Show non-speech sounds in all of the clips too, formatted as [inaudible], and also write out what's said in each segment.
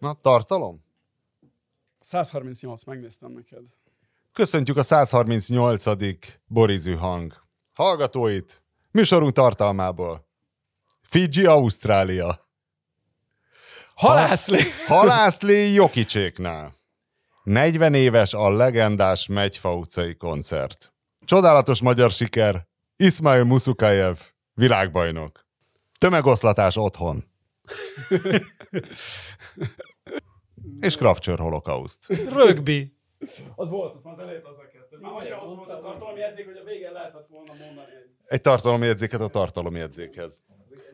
Na, tartalom? 138, megnéztem neked. Köszöntjük a 138. Borizű hang. Hallgatóit, műsorunk tartalmából. Fiji, Ausztrália. Halászlé! Halászlé Jokicséknál. 40 éves a legendás Megyfa utcai koncert. Csodálatos magyar siker, Ismail Musukajev, világbajnok. Tömegoszlatás otthon. [laughs] És Kravcsör holokauszt. Rögbi. Az volt, az már az elejét azzal kezdtem. Már annyira az volt a tartalomjegyzék, hogy a végén lehetett volna mondani egy Egy tartalomjegyzéket a tartalomjegyzékhez.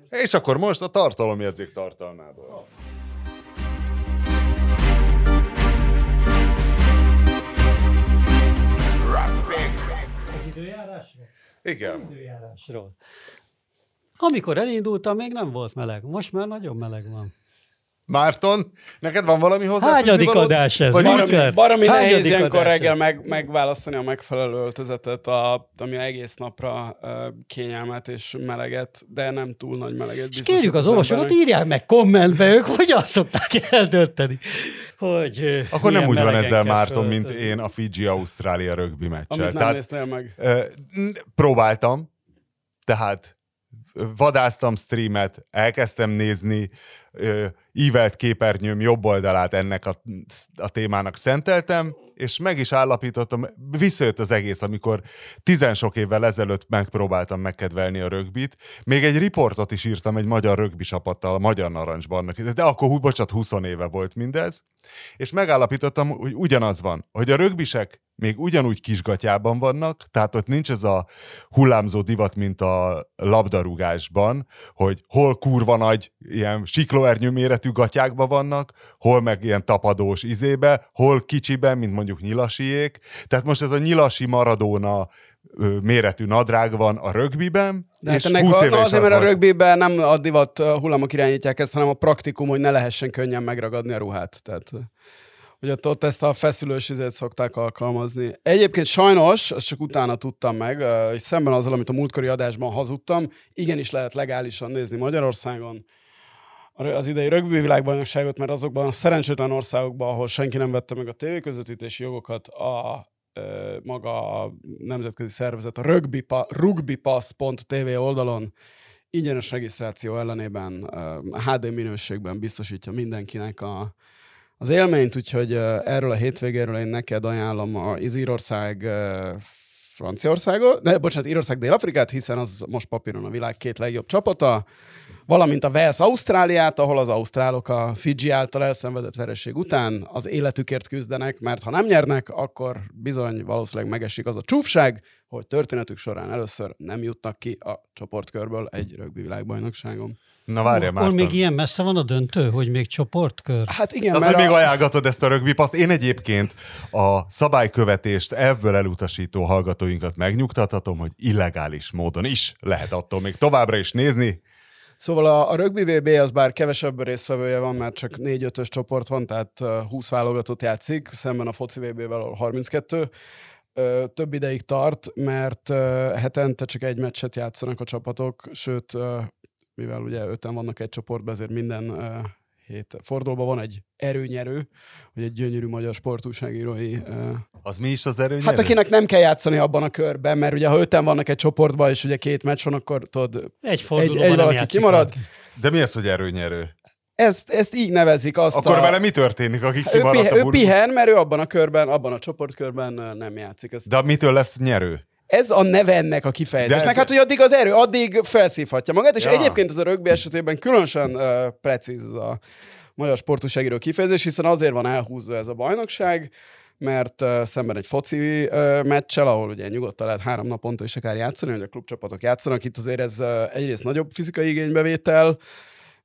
És akkor most a tartalomjegyzék tartalmából. Az időjárásról? Igen. Időjárásról. Amikor elindultam, még nem volt meleg. Most már nagyon meleg van. Márton, neked van valami hozzá? Hányadik adás ez? Vagy Baromi- Baromi, nehéz ilyenkor reggel meg, megválasztani a megfelelő öltözetet, a, ami egész napra uh, kényelmet és meleget, de nem túl nagy meleget. És kérjük az olvasókat, írják meg kommentbe, ők hogyan szokták eldönteni, hogy Akkor nem úgy van ezzel, Márton, mint én a Fiji-Ausztrália rögbi meccsel. Amit nem Tehát néztél meg. próbáltam, tehát vadáztam streamet, elkezdtem nézni, ívelt képernyőm jobb oldalát ennek a, a témának szenteltem, és meg is állapítottam, visszajött az egész, amikor tizen sok évvel ezelőtt megpróbáltam megkedvelni a rögbit. Még egy riportot is írtam egy magyar rögbi csapattal, a Magyar Narancsban, de akkor, bocsánat, 20 éve volt mindez, és megállapítottam, hogy ugyanaz van, hogy a rögbisek még ugyanúgy kisgatyában vannak, tehát ott nincs ez a hullámzó divat, mint a labdarúgásban, hogy hol kurva nagy, ilyen siklóernyő méretű gatyákba vannak, hol meg ilyen tapadós izébe, hol kicsiben, mint mondjuk nyilasiék. Tehát most ez a nyilasi maradóna méretű nadrág van a rögbiben, De hát és ennek 20 a, éve na is azért, az mert a volt. rögbiben nem a divat hullámok irányítják ezt, hanem a praktikum, hogy ne lehessen könnyen megragadni a ruhát. Tehát, hogy ott, ott ezt a feszülős izét szokták alkalmazni. Egyébként sajnos, ezt csak utána tudtam meg, és szemben azzal, amit a múltkori adásban hazudtam, igenis lehet legálisan nézni Magyarországon az idei rögbi világbajnokságot, mert azokban a szerencsétlen országokban, ahol senki nem vette meg a tévéközvetítési jogokat, a maga a nemzetközi szervezet a rugbypa, rugbypass.tv oldalon ingyenes regisztráció ellenében HD minőségben biztosítja mindenkinek a, az élményt, úgyhogy erről a hétvégéről én neked ajánlom a Írország Franciaországot, ne, bocsánat, Írország Dél-Afrikát, hiszen az most papíron a világ két legjobb csapata, valamint a Wales Ausztráliát, ahol az ausztrálok a Fiji által elszenvedett vereség után az életükért küzdenek, mert ha nem nyernek, akkor bizony valószínűleg megesik az a csúfság, hogy történetük során először nem jutnak ki a csoportkörből egy rögbi világbajnokságon. Na várjál, Márton. még ilyen messze van a döntő, hogy még csoportkör? Hát igen, Az, mert hogy még a... ajánlgatod ezt a rögbi paszt. Én egyébként a szabálykövetést elvből elutasító hallgatóinkat megnyugtathatom, hogy illegális módon is lehet attól még továbbra is nézni. Szóval a, a rugby VB az bár kevesebb résztvevője van, mert csak 4-5-ös csoport van, tehát uh, 20 válogatott játszik, szemben a foci VB-vel, ahol 32. Ö, több ideig tart, mert hetente csak egy meccset játszanak a csapatok, sőt, mivel ugye öten vannak egy csoportban, ezért minden hét fordulóban van egy erőnyerő, hogy egy gyönyörű magyar sportúságírói Az mi is az erőnyerő? Hát akinek nem kell játszani abban a körben, mert ugye ha öten vannak egy csoportban, és ugye két meccs van, akkor tudod, Egy egy nem valaki kimarad. valaki. De mi az, hogy erőnyerő? ezt, ezt így nevezik azt Akkor a... vele mi történik, akik ő, kimaradt pihen, a ő burgos? pihen, mert ő abban a körben, abban a csoportkörben nem játszik. Ez, De mitől lesz nyerő? Ez a neve ennek a kifejezésnek. De- Hát, hogy addig az erő, addig felszívhatja magát, és Ja. egyébként ez a rögbi esetében különösen uh, precíz a magyar sportúságíró kifejezés, hiszen azért van elhúzva ez a bajnokság, mert uh, szemben egy foci uh, meccsel, ahol ugye nyugodtan lehet három naponta is akár játszani, hogy a klubcsapatok játszanak, itt azért ez uh, egyrészt nagyobb fizikai igénybevétel,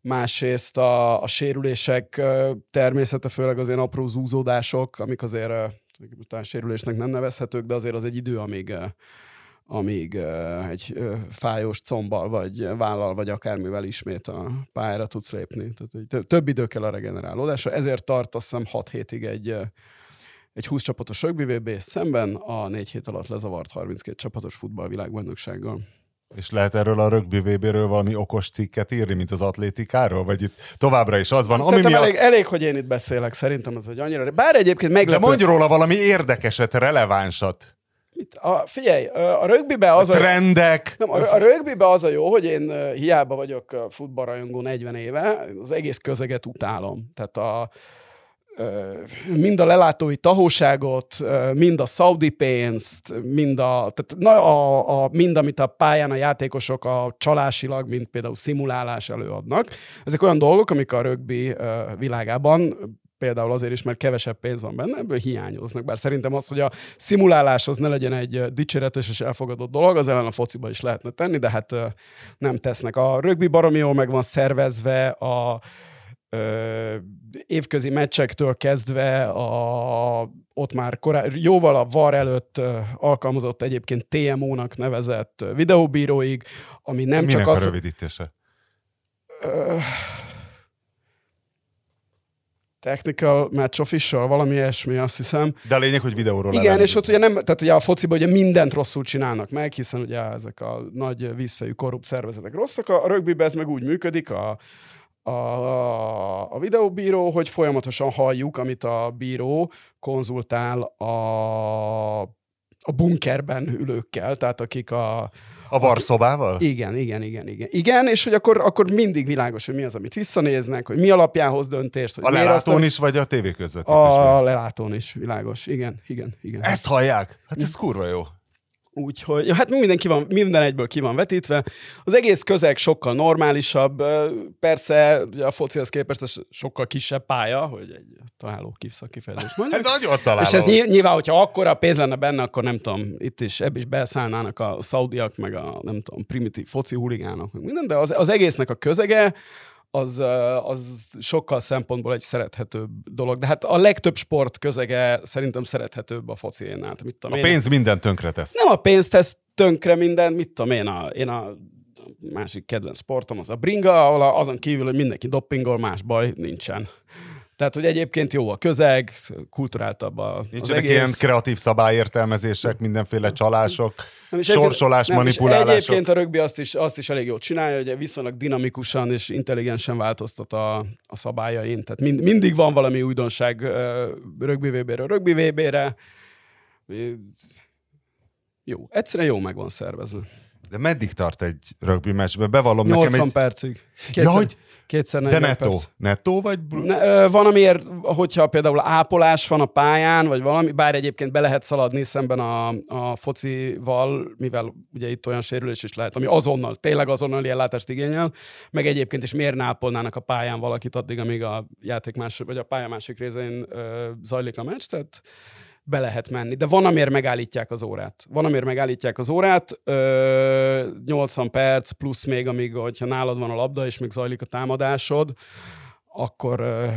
másrészt a, a sérülések ö, természete, főleg az ilyen apró zúzódások, amik azért ö, talán sérülésnek nem nevezhetők, de azért az egy idő, amíg, ö, amíg ö, egy ö, fájós combbal, vagy vállal, vagy akármivel ismét a pályára tudsz lépni. Tehát több idő kell a regenerálódásra, ezért tart azt hiszem 6 hétig egy, egy 20 csapatos rugby VB szemben a 4 hét alatt lezavart 32 csapatos futball világbajnoksággal. És lehet erről a rögbi VB-ről valami okos cikket írni, mint az atlétikáról? Vagy itt továbbra is az van, ami Szerintem miatt... elég, elég, hogy én itt beszélek, szerintem ez egy annyira... Bár egyébként De meglepő. mondj róla valami érdekeset, relevánsat. Mit? A, figyelj, a rögbibe az A a... trendek. Nem, a, a rögbibe az a jó, hogy én hiába vagyok futballrajongó 40 éve, az egész közeget utálom. Tehát a, mind a lelátói tahóságot, mind a szaudi pénzt, mind, a, tehát na, a, a, mind amit a pályán a játékosok a csalásilag, mint például szimulálás előadnak. Ezek olyan dolgok, amik a rögbi világában például azért is, mert kevesebb pénz van benne, ebből hiányoznak. Bár szerintem az, hogy a szimuláláshoz ne legyen egy dicséretes és elfogadott dolog, az ellen a fociba is lehetne tenni, de hát nem tesznek. A rögbi baromi jól meg van szervezve, a évközi meccsektől kezdve a, ott már korá, jóval a VAR előtt alkalmazott egyébként TMO-nak nevezett videóbíróig, ami nem Minek csak a az... rövidítése? Ö, technical match official, valami ilyesmi, azt hiszem. De a lényeg, hogy videóról Igen, és ott ugye nem, tehát ugye a fociban ugye mindent rosszul csinálnak meg, hiszen ugye ezek a nagy vízfejű korrupt szervezetek rosszak, a rögbiben ez meg úgy működik, a, a, a videóbíró, hogy folyamatosan halljuk, amit a bíró konzultál a, a bunkerben ülőkkel, tehát akik a, A varszobával? igen, igen, igen, igen. Igen, és hogy akkor, akkor mindig világos, hogy mi az, amit visszanéznek, hogy mi alapján hoz döntést. Hogy A azt lelátón is, vagy a tévé közvetítésben? A lelátón is, világos. Igen, igen, igen. Ezt hallják? Hát ez kurva jó. Úgyhogy, ja, hát minden, ki van, minden egyből ki van vetítve. Az egész közeg sokkal normálisabb. Persze a focihoz képest ez sokkal kisebb pálya, hogy egy találó kifszak kifejezést Hát nagyon találom. És ez nyilv- nyilván, hogyha akkora pénz lenne benne, akkor nem tudom, itt is ebből is beszállnának a szaudiak, meg a nem tudom, primitív foci huligánok, meg minden, de az, az egésznek a közege, az, az sokkal szempontból egy szerethetőbb dolog. De hát a legtöbb sport közege szerintem szerethetőbb a fociénál. Mit tudom, A én- pénz minden tönkre tesz. nem a pénzt tesz tönkre minden, mit tudom én, a, én a másik kedvenc sportom az a bringa, ahol azon kívül, hogy mindenki doppingol, más baj nincsen. Tehát, hogy egyébként jó a közeg, kulturáltabb a, Nincsenek egész. ilyen kreatív szabályértelmezések, mindenféle csalások, Nem, sorsolás, nem, és manipulálások. Egyébként a rögbi azt is, azt is elég jól csinálja, hogy viszonylag dinamikusan és intelligensen változtat a, a szabályain. Tehát mind, mindig van valami újdonság rögbi VB-ről rögbi VB-re. Jó, egyszerűen jó meg van szervezve. De meddig tart egy rögbi meccsbe? Bevallom 80 nekem egy... percig. Kétszer, Ja, hogy... kétszer De 40 nettó. perc. Nettó vagy... Ne, van, amiért, hogyha például ápolás van a pályán, vagy valami, bár egyébként be lehet szaladni szemben a, a focival, mivel ugye itt olyan sérülés is lehet, ami azonnal, tényleg azonnali ellátást igényel, meg egyébként is miért ne ápolnának a pályán valakit addig, amíg a játék más, vagy a pálya másik részén ö, zajlik a meccs, tehát be lehet menni. De van, amiért megállítják az órát. Van, amiért megállítják az órát, ö, 80 perc, plusz még, amíg, hogyha nálad van a labda, és még zajlik a támadásod, akkor ö,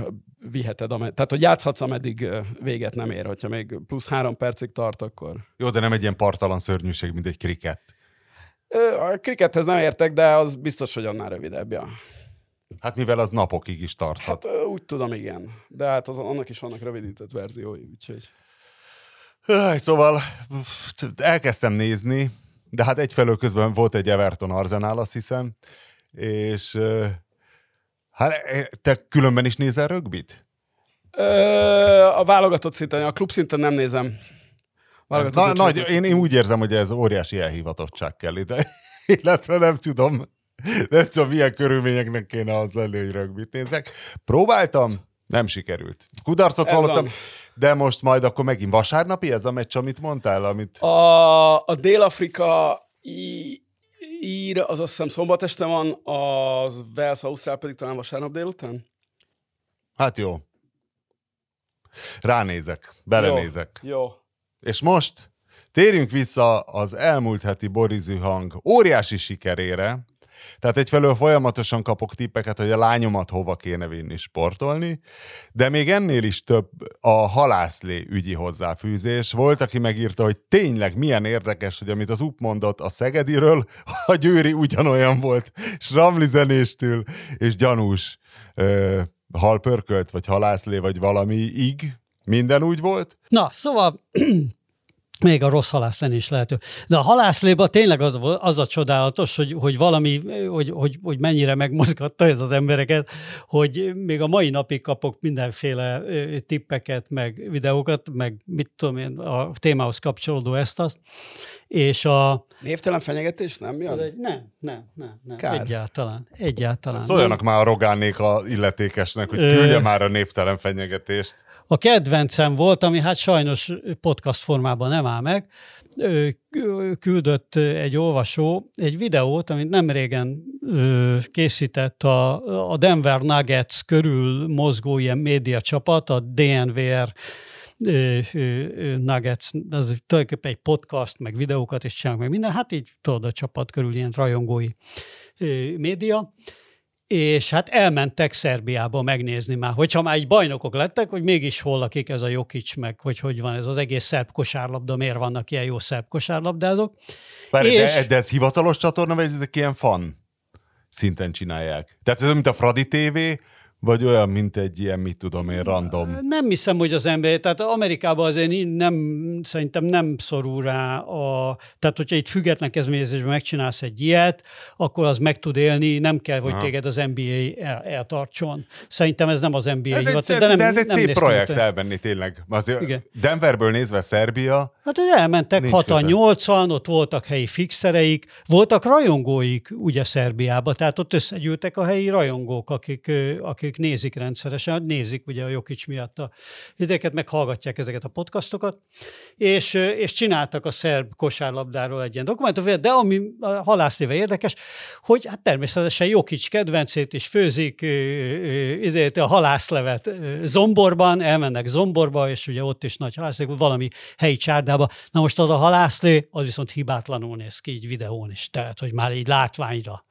viheted, amed- tehát hogy játszhatsz, ameddig véget nem ér. Hogyha még plusz három percig tart, akkor... Jó, de nem egy ilyen partalan szörnyűség, mint egy kriket. Ö, A krikethez nem értek, de az biztos, hogy annál rövidebb. Ja. Hát mivel az napokig is tarthat. Hát úgy tudom, igen. De hát az, annak is vannak rövidített verziói, úgyhogy... Szóval elkezdtem nézni, de hát egyfelől közben volt egy Everton Arsenal, azt hiszem, és hát te különben is nézel rögbit? A válogatott szinten, a klub szinten nem nézem. Ez na, nagy, én, én úgy érzem, hogy ez óriási elhivatottság kell ide. [laughs] Illetve nem tudom, nem tudom, milyen körülményeknek kéne az lenni, hogy rögbit nézek. Próbáltam, nem sikerült. Kudarcot Ez vallottam, van. De most majd akkor megint vasárnapi ez a meccs, amit mondtál, amit... A, a Dél-Afrika ír, az azt hiszem szombat este van, az Wales Ausztrál pedig talán vasárnap délután? Hát jó. Ránézek, belenézek. Jó. jó. És most térjünk vissza az elmúlt heti Borizű hang óriási sikerére. Tehát egyfelől folyamatosan kapok tippeket, hogy a lányomat hova kéne vinni sportolni, de még ennél is több a halászlé ügyi hozzáfűzés. Volt, aki megírta, hogy tényleg milyen érdekes, hogy amit az UP mondott a Szegediről, [laughs] a Győri ugyanolyan volt, és Ramlizenéstől, és gyanús ö, halpörkölt, vagy halászlé, vagy valami ig, minden úgy volt. Na, szóval [clears throat] még a rossz halászlén is lehető. De a halászléba tényleg az, az a csodálatos, hogy, hogy valami, hogy, hogy, hogy mennyire megmozgatta ez az embereket, hogy még a mai napig kapok mindenféle tippeket, meg videókat, meg mit tudom én, a témához kapcsolódó ezt-azt, és a... Névtelen fenyegetés nem jön? Egy, nem, nem, nem, nem. Kár. Egyáltalán, egyáltalán. Szóljanak már a Rogánék a illetékesnek, hogy küldje már a névtelen fenyegetést. A kedvencem volt, ami hát sajnos podcast formában nem áll meg, küldött egy olvasó egy videót, amit nem régen készített a, a Denver Nuggets körül mozgó ilyen média csapat, a DNVR Nuggets, az tulajdonképpen egy podcast, meg videókat is csinálnak, meg minden, hát így tudod, a csapat körül ilyen rajongói média, és hát elmentek Szerbiába megnézni már, hogyha már egy bajnokok lettek, hogy mégis hol lakik ez a Jokic, meg hogy hogy van ez az egész szerb kosárlabda, miért vannak ilyen jó szerb kosárlabdázók. Várj, és... de, de ez hivatalos csatorna, vagy ezek ilyen fan szinten csinálják? Tehát ez mint a Fradi TV, vagy olyan, mint egy ilyen, mit tudom én, random? Nem hiszem, hogy az ember, tehát Amerikában azért nem, szerintem nem szorul rá a, tehát hogyha itt független kezdeményezésben megcsinálsz egy ilyet, akkor az meg tud élni, nem kell, hogy Aha. téged az NBA el, eltartson. Szerintem ez nem az NBA ez hivat, egy, de, nem, de ez egy nem szép projekt el. elmenni tényleg. Azért Igen. Denverből nézve Szerbia. Hát elmentek 6-8-an, ott voltak helyi fixereik, voltak rajongóik ugye Szerbiába, tehát ott összegyűltek a helyi rajongók, akik, akik akik nézik rendszeresen, nézik ugye a Jokic miatt a ezeket, meghallgatják ezeket a podcastokat, és, és csináltak a szerb kosárlabdáról egy ilyen dokumentumfilmet, de ami a halászéve érdekes, hogy hát természetesen Jokic kedvencét is főzik ezért a halászlevet Zomborban, elmennek Zomborba, és ugye ott is nagy halászlé, valami helyi csárdába. Na most az a halászlé, az viszont hibátlanul néz ki így videón is, tehát hogy már így látványra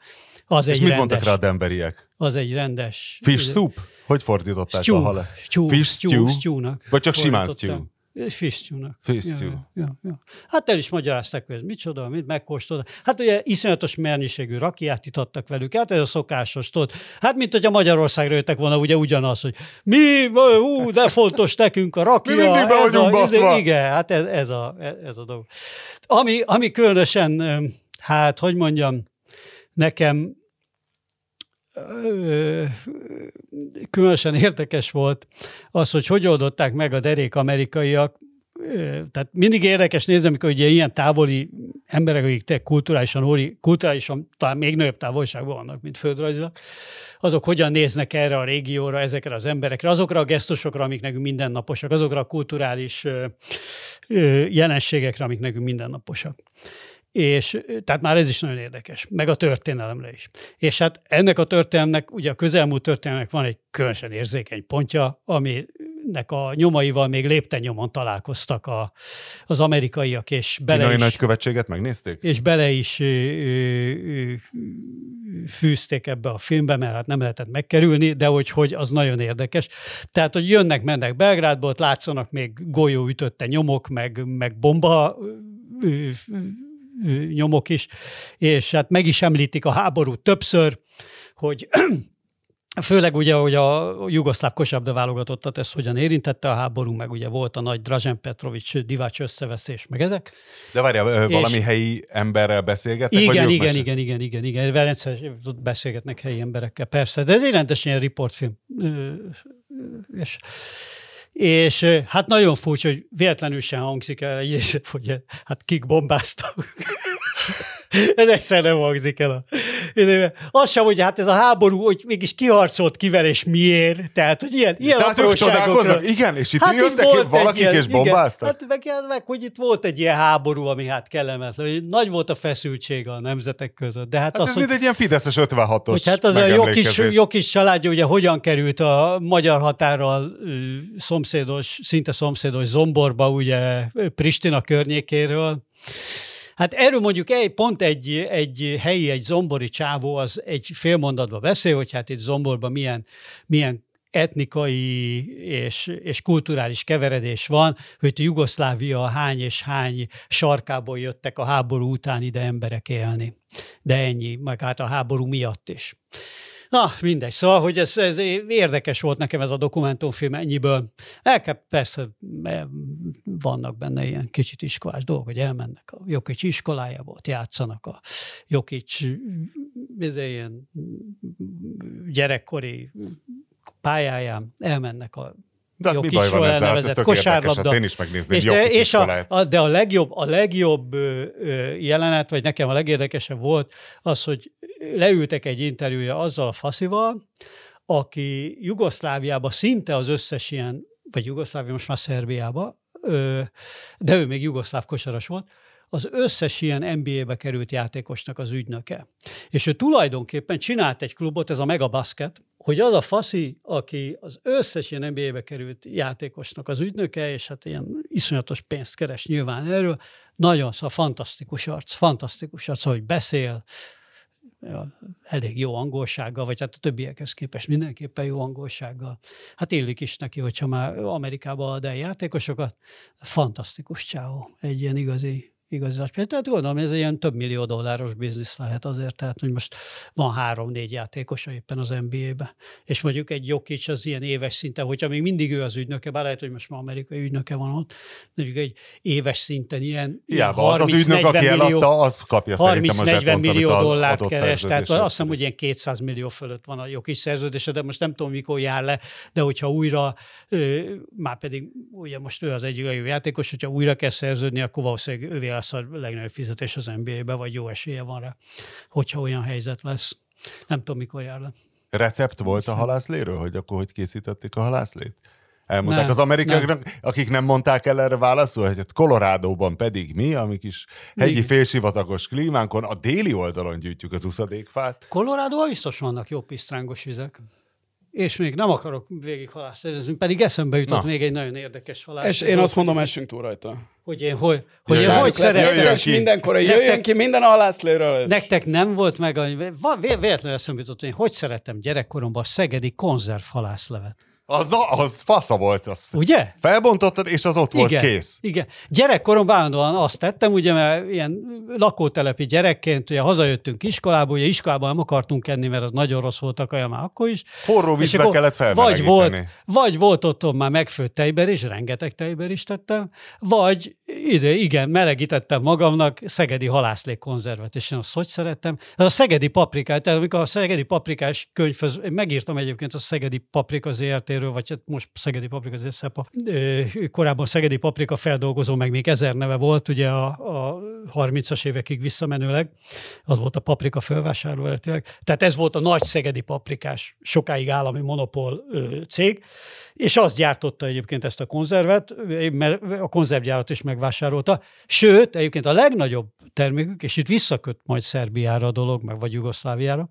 az És egy mit rendes, mondtak rá a demberiek? Az egy rendes... Fish soup? Hogy fordították stew, a halál? Stew, Fish stew, stew? Vagy csak simán stew? Fish stew-nak. Fish ja, stew. Ja, ja, ja. Hát el is magyarázták, hogy ez micsoda, mit megkóstolta. Hát ugye iszonyatos mennyiségű rakiát itattak velük. Hát ez a szokásos, tudod. Hát mint hogyha Magyarországra jöttek volna ugye ugyanaz, hogy mi, ú, de fontos nekünk a rakia. Mi mindig be ez vagyunk a, baszva. Igen, hát ez, ez, a, ez a dolog. Ami, ami különösen, hát hogy mondjam, nekem különösen érdekes volt az, hogy hogy oldották meg a derék amerikaiak, tehát mindig érdekes nézni, amikor ugye ilyen távoli emberek, akik te kulturálisan, óri, kulturálisan talán még nagyobb távolságban vannak, mint földrajzilag, azok hogyan néznek erre a régióra, ezekre az emberekre, azokra a gesztusokra, amik nekünk mindennaposak, azokra a kulturális jelenségekre, amik nekünk mindennaposak és tehát már ez is nagyon érdekes, meg a történelemre is. És hát ennek a történelemnek, ugye a közelmúlt történelemnek van egy különösen érzékeny pontja, aminek a nyomaival még lépten nyomon találkoztak a, az amerikaiak, és bele Kínai is, nagykövetséget megnézték? és bele is ö, ö, fűzték ebbe a filmbe, mert hát nem lehetett megkerülni, de hogy, hogy az nagyon érdekes. Tehát, hogy jönnek, mennek Belgrádból, ott látszanak még golyó ütötte nyomok, meg, meg bomba nyomok is, és hát meg is említik a háborút többször, hogy [clears throat] Főleg ugye, hogy a jugoszláv kosabda válogatottat ez hogyan érintette a háború, meg ugye volt a nagy Drazen Petrovics divács összeveszés, meg ezek. De várjál, valami És- helyi emberrel beszélgettek? vagy Igen, ők igen, igen, igen, igen, igen. Rendszer beszélgetnek helyi emberekkel, persze. De ez egy rendes ilyen riportfilm. És, és hát nagyon furcsa, hogy véletlenül sem hangzik el egyrészt, hogy hát kik bombáztak. Ez egyszer nem hangzik el. A, az sem, hogy hát ez a háború, hogy mégis kiharcolt kivel és miért. Tehát, hogy ilyen, ilyen Tehát ők csodálkoznak? Igen, és itt Hát jöttek itt egy valakik ilyen- és bombáztak? Igen, hát meg, meg, hogy itt volt egy ilyen háború, ami hát kellemetlen. hogy Nagy volt a feszültség a nemzetek között. De hát, Hát az, ez hogy, egy ilyen Fideszes 56-os hogy hát az a jó kis, megemlékezés. jó kis családja ugye hogyan került a magyar határral szomszédos, szinte szomszédos Zomborba, ugye Pristina környékéről. Hát erről mondjuk egy, pont egy, egy helyi, egy zombori csávó az egy fél mondatban beszél, hogy hát itt Zomborban milyen, milyen etnikai és, és kulturális keveredés van, hogy Jugoszlávia hány és hány sarkából jöttek a háború után ide emberek élni. De ennyi, meg hát a háború miatt is. Na, mindegy. Szóval, hogy ez, ez érdekes volt nekem ez a dokumentumfilm ennyiből. El kell, persze vannak benne ilyen kicsit iskolás dolgok, hogy elmennek a Jokic iskolájába, ott játszanak a Jokic ilyen gyerekkori pályáján, elmennek a de hát mi baj van ezzel? Hát ez kosárlabda. Hát én is megnézném és de, és a, a, de a legjobb, a legjobb jelenet, vagy nekem a legérdekesebb volt az, hogy leültek egy interjúra azzal a faszival, aki Jugoszláviába szinte az összes ilyen, vagy Jugoszlávia most már Szerbiába, de ő még jugoszláv kosaras volt, az összes ilyen NBA-be került játékosnak az ügynöke. És ő tulajdonképpen csinált egy klubot, ez a Megabasket, hogy az a faszi, aki az összes ilyen NBA-be került játékosnak az ügynöke, és hát ilyen iszonyatos pénzt keres nyilván erről, nagyon szóval fantasztikus arc, fantasztikus arc, hogy beszél, elég jó angolsággal, vagy hát a többiekhez képest mindenképpen jó angolsággal. Hát illik is neki, hogyha már Amerikába ad el játékosokat. Fantasztikus csáó, egy ilyen igazi pénz. Tehát gondolom, ez egy ilyen több millió dolláros biznisz lehet azért, tehát hogy most van három-négy játékosa éppen az NBA-be. És mondjuk egy Jokic az ilyen éves szinten, hogyha még mindig ő az ügynöke, bár lehet, hogy most már amerikai ügynöke van ott, mondjuk egy éves szinten ilyen, ilyen 30, az az ügynök, aki millió, eladta, az kapja 30-40 millió dollárt keres, tehát azt hiszem, hogy ilyen 200 millió fölött van a Jokic szerződése, de most nem tudom, mikor jár le, de hogyha újra, már pedig ugye most ő az egyik játékos, hogyha újra kell szerződni, akkor valószínűleg ővé lesz a legnagyobb fizetés az NBA-be, vagy jó esélye van rá, hogyha olyan helyzet lesz. Nem tudom, mikor jár le. Recept volt a halászléről, hogy akkor hogy készítették a halászlét? Elmondták nem, az amerikaiaknak, akik nem mondták el erre válaszul, hogy hát Kolorádóban pedig mi, amik is hegyi félsivatagos klímánkon, a déli oldalon gyűjtjük az uszadékfát. Kolorádóban biztos vannak jó pisztrángos vizek és még nem akarok végig halászni, pedig eszembe jutott Na. még egy nagyon érdekes halász. És én azt mondom, essünk túl rajta. Hogy én hogy, hogy, én hogy szeretem. Jöjjön ki. Mindenkor jöjjön nektek, ki minden halászlőről. Nektek nem volt meg, véletlenül eszembe jutott, hogy én hogy szeretem gyerekkoromban a szegedi konzervhalászlevet. Az, na, az fasza volt. Az ugye? Felbontottad, és az ott igen, volt kész. Igen. Gyerekkoromban állandóan azt tettem, ugye, mert ilyen lakótelepi gyerekként, ugye hazajöttünk iskolából, ugye iskolában nem akartunk enni, mert az nagyon rossz volt a kaja már akkor is. Forró vízbe kellett vagy volt, vagy volt otthon már megfőtt tejber is, rengeteg tejber is tettem, vagy ide, igen, melegítettem magamnak szegedi halászlék konzervet, és én azt hogy szerettem. Ez a szegedi paprikát, tehát amikor a szegedi paprikás könyvhöz, megírtam egyébként a szegedi paprika ZRT részéről, vagy hát most Szegedi Paprika az Szepa, korábban Szegedi Paprika feldolgozó, meg még ezer neve volt, ugye a, a 30-as évekig visszamenőleg, az volt a paprika felvásárló eredetileg. Tehát ez volt a nagy szegedi paprikás, sokáig állami monopól cég, és azt gyártotta egyébként ezt a konzervet, mert a konzervgyárat is megvásárolta. Sőt, egyébként a legnagyobb termékük, és itt visszaköt majd Szerbiára a dolog, meg vagy Jugoszláviára,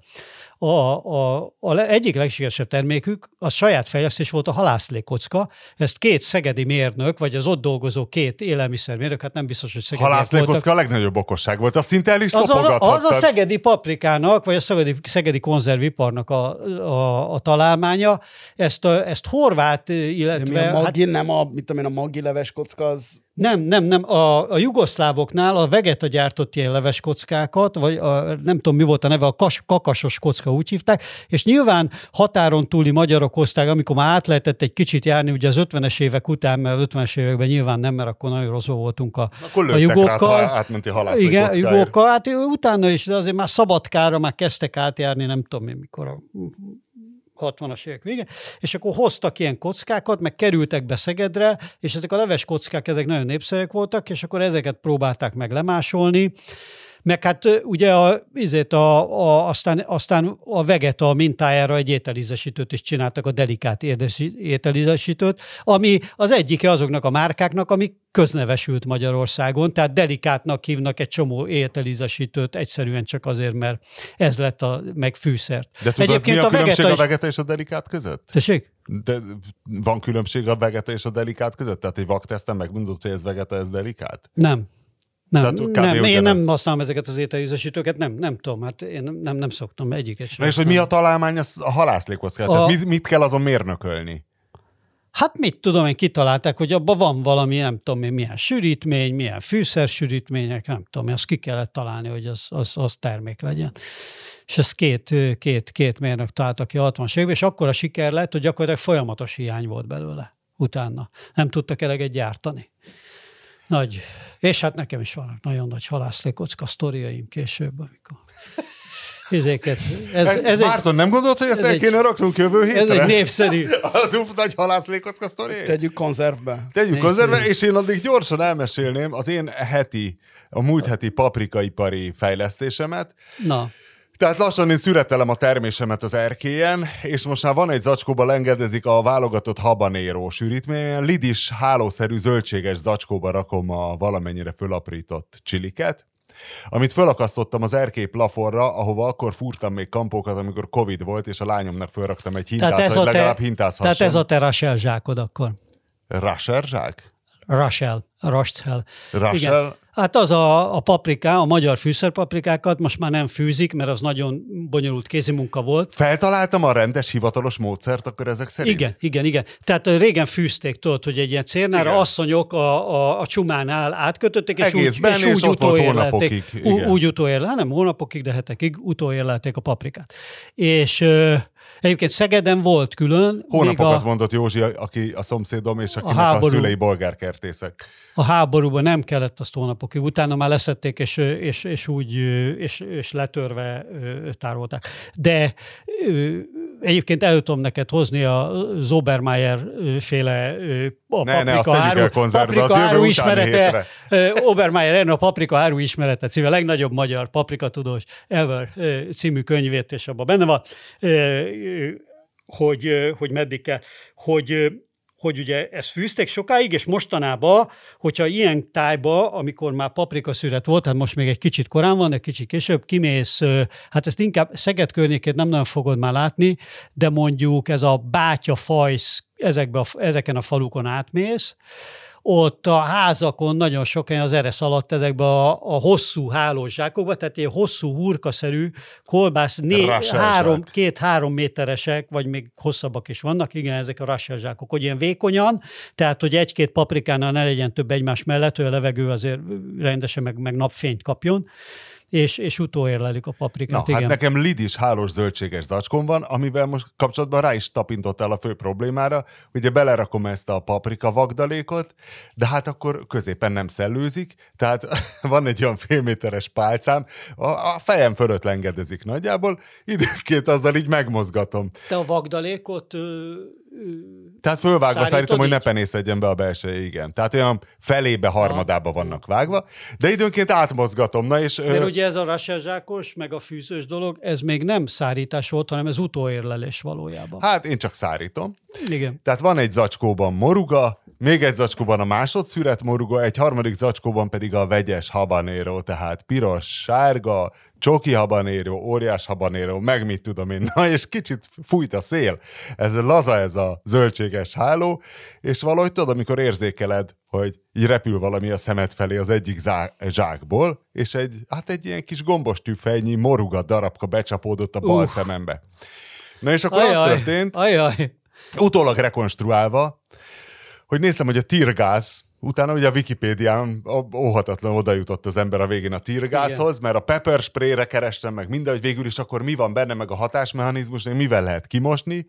a, a, a egyik legsikeresebb termékük az saját fejlesztés volt a halászlékocka. Ezt két szegedi mérnök, vagy az ott dolgozó két élelmiszermérnök, hát nem biztos, hogy szegedi Halászlékocka a legnagyobb okosság volt, azt szinte el is az a, az a szegedi paprikának, vagy a szegedi, szegedi konzerviparnak a, a, a találmánya. Ezt, a, ezt horvát, illetve... De mi a magi, hát, nem a, mit tudom én, a magi leves kocka az nem, nem, nem. A, a jugoszlávoknál a Vegeta gyártott ilyen leves kockákat, vagy a, nem tudom mi volt a neve, a kas, kakasos kocka úgy hívták, és nyilván határon túli magyarok hozták, amikor már át lehetett egy kicsit járni, ugye az 50-es évek után, mert 50-es években nyilván nem, mert akkor nagyon rossz voltunk a, akkor a jugokkal. Rá, átmenti Igen, a jugokkal, hát utána is, de azért már szabadkára már kezdtek átjárni, nem tudom én mikor a 60-as évek vége, és akkor hoztak ilyen kockákat, meg kerültek be Szegedre, és ezek a leves kockák, ezek nagyon népszerűek voltak, és akkor ezeket próbálták meg lemásolni, meg hát ugye a, izét a, a, aztán, aztán a Vegeta mintájára egy ételízesítőt is csináltak, a delikát ételízesítőt, ami az egyike azoknak a márkáknak, ami köznevesült Magyarországon, tehát delikátnak hívnak egy csomó ételízesítőt egyszerűen csak azért, mert ez lett a meg fűszert. De tudod, Egyébként mi a, a különbség a vegeta és a delikát között? Tessék? De van különbség a vegeta és a delikát között? Tehát egy vakteszten megmondott, hogy ez vegeta, ez delikát? Nem. Nem, nem én nem használom ezeket az ételízesítőket, nem, nem tudom, hát én nem, nem szoktam egyiket sem. És hogy mi a találmány a halászlékockát? A... Mit, mit kell azon mérnökölni? Hát mit tudom én, kitalálták, hogy abban van valami, nem tudom én, milyen sűrítmény, milyen fűszersűrítmények, nem tudom, azt ki kellett találni, hogy az, az, az termék legyen. És ezt két, két, két mérnök találtak ki 60 évben, és akkor a siker lett, hogy gyakorlatilag folyamatos hiány volt belőle utána. Nem tudtak eleget gyártani. Nagy. És hát nekem is vannak nagyon nagy halászlékocka sztoriaim később, amikor [laughs] Fizéket. Ez, ez, ez Márton, egy, nem gondolt, hogy ezt el kéne egy, raknunk jövő hétre? Ez egy népszerű. [laughs] Az uf, nagy halászlékocka sztori? Tegyük konzervbe. Tegyük népszerű. konzervbe, és én addig gyorsan elmesélném az én heti, a múlt heti paprikaipari fejlesztésemet. Na. Tehát lassan én szüretelem a termésemet az erkélyen, és most már van egy zacskóba lengedezik a válogatott habanéró sűrítmény, lidis hálószerű zöldséges zacskóba rakom a valamennyire fölaprított csiliket, amit fölakasztottam az erkély plafonra, ahova akkor fúrtam még kampókat, amikor Covid volt, és a lányomnak fölraktam egy hintát, tehát ez hogy legalább te, hintázhasson. Tehát ez a te Rachel zsákod akkor. Rasher zsák? Rachel, Rachel. Rachel? Hát az a, a papriká, a magyar fűszerpaprikákat most már nem fűzik, mert az nagyon bonyolult kézimunka volt. Feltaláltam a rendes hivatalos módszert akkor ezek szerint? Igen, igen, igen. Tehát régen fűzték, tudod, hogy egy ilyen cérnára igen. asszonyok a, a, a csumánál átkötötték, és Egészben, úgy, és, és úgy utóérlelték. Úgy utóérlelték, nem hónapokig, de hetekig utóérlelték a paprikát. És Egyébként Szegeden volt külön. Hónapokat a, mondott Józsi, aki a szomszédom, és akinek a, háború, a szülei bolgárkertészek. A háborúban nem kellett azt hónapokig, utána már leszették, és, és, és úgy, és, és letörve tárolták. De egyébként el tudom neked hozni a Zobermeier féle a ne, paprika, ne, áru, paprika áru ismerete, Obermeier a paprika áru ismerete című, a legnagyobb magyar paprika tudós ever című könyvét, és abban benne van, hogy, hogy meddig kell, hogy hogy ugye ezt fűzték sokáig, és mostanában, hogyha ilyen tájba, amikor már paprika szüret volt, hát most még egy kicsit korán van, egy kicsit később, kimész, hát ezt inkább Szeged környékét nem nagyon fogod már látni, de mondjuk ez a bátya fajsz, ezekbe a, ezeken a falukon átmész, ott a házakon nagyon sok helyen az eresz alatt ezekbe a, a hosszú hálós zsákokba, tehát ilyen hosszú hurkaszerű kolbász, né, három, két-három méteresek, vagy még hosszabbak is vannak, igen, ezek a Russell zsákok, hogy ilyen vékonyan, tehát hogy egy-két paprikánál ne legyen több egymás mellett, hogy a levegő azért rendesen meg, meg napfényt kapjon és, és utóérlelik a paprikát. Na, hát igen. hát nekem lidis hálós zöldséges zacskon van, amivel most kapcsolatban rá is tapintottál a fő problémára, ugye belerakom ezt a paprika vagdalékot, de hát akkor középen nem szellőzik, tehát [laughs] van egy olyan félméteres pálcám, a, a fejem fölött lengedezik nagyjából, időnként azzal így megmozgatom. Te a vagdalékot ö, tehát fölvágva szállítom, hogy ne penészedjen be a belseje, igen. Tehát olyan felébe, harmadába vannak vágva, de időnként átmozgatom. Na és, Mert ö... ugye ez a rasezsákos, meg a fűzős dolog, ez még nem szárítás volt, hanem ez utóérlelés valójában. Hát én csak szárítom. Igen. Tehát van egy zacskóban moruga, még egy zacskóban a másodszüret moruga, egy harmadik zacskóban pedig a vegyes habanero, tehát piros, sárga, csoki habanero, óriás habanero, meg mit tudom én. Na, és kicsit fújt a szél. Ez laza ez a zöldséges háló, és valahogy tudod, amikor érzékeled, hogy így repül valami a szemed felé az egyik zsákból, és egy, hát egy ilyen kis gombos tűfejnyi moruga darabka becsapódott a bal uh. szemembe. Na és akkor ajaj, az történt, ajaj. utólag rekonstruálva, hogy néztem, hogy a tirgáz, utána ugye a Wikipédián óhatatlan oda jutott az ember a végén a tirgázhoz, mert a pepper spray-re kerestem meg minden, hogy végül is akkor mi van benne, meg a hatásmechanizmus, mivel lehet kimosni,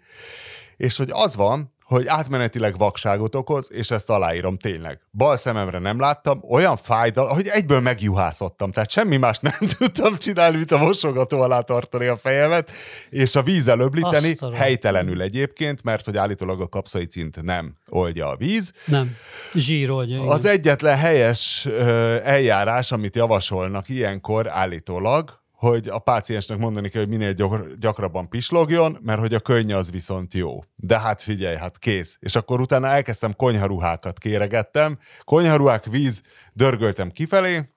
és hogy az van, hogy átmenetileg vakságot okoz, és ezt aláírom tényleg. Bal szememre nem láttam, olyan fájdal, hogy egyből megjuhászottam, tehát semmi más nem [laughs] tudtam csinálni, mint a mosogató alá tartani a fejemet, és a vízzel öblíteni, Aztán. helytelenül egyébként, mert hogy állítólag a kapszaicint nem oldja a víz. Nem, zsír oldja. Igen. Az egyetlen helyes eljárás, amit javasolnak ilyenkor állítólag, hogy a páciensnek mondani kell, hogy minél gyakor- gyakrabban pislogjon, mert hogy a könny az viszont jó. De hát figyelj, hát kész. És akkor utána elkezdtem konyharuhákat kéregettem, konyharuhák, víz, dörgöltem kifelé,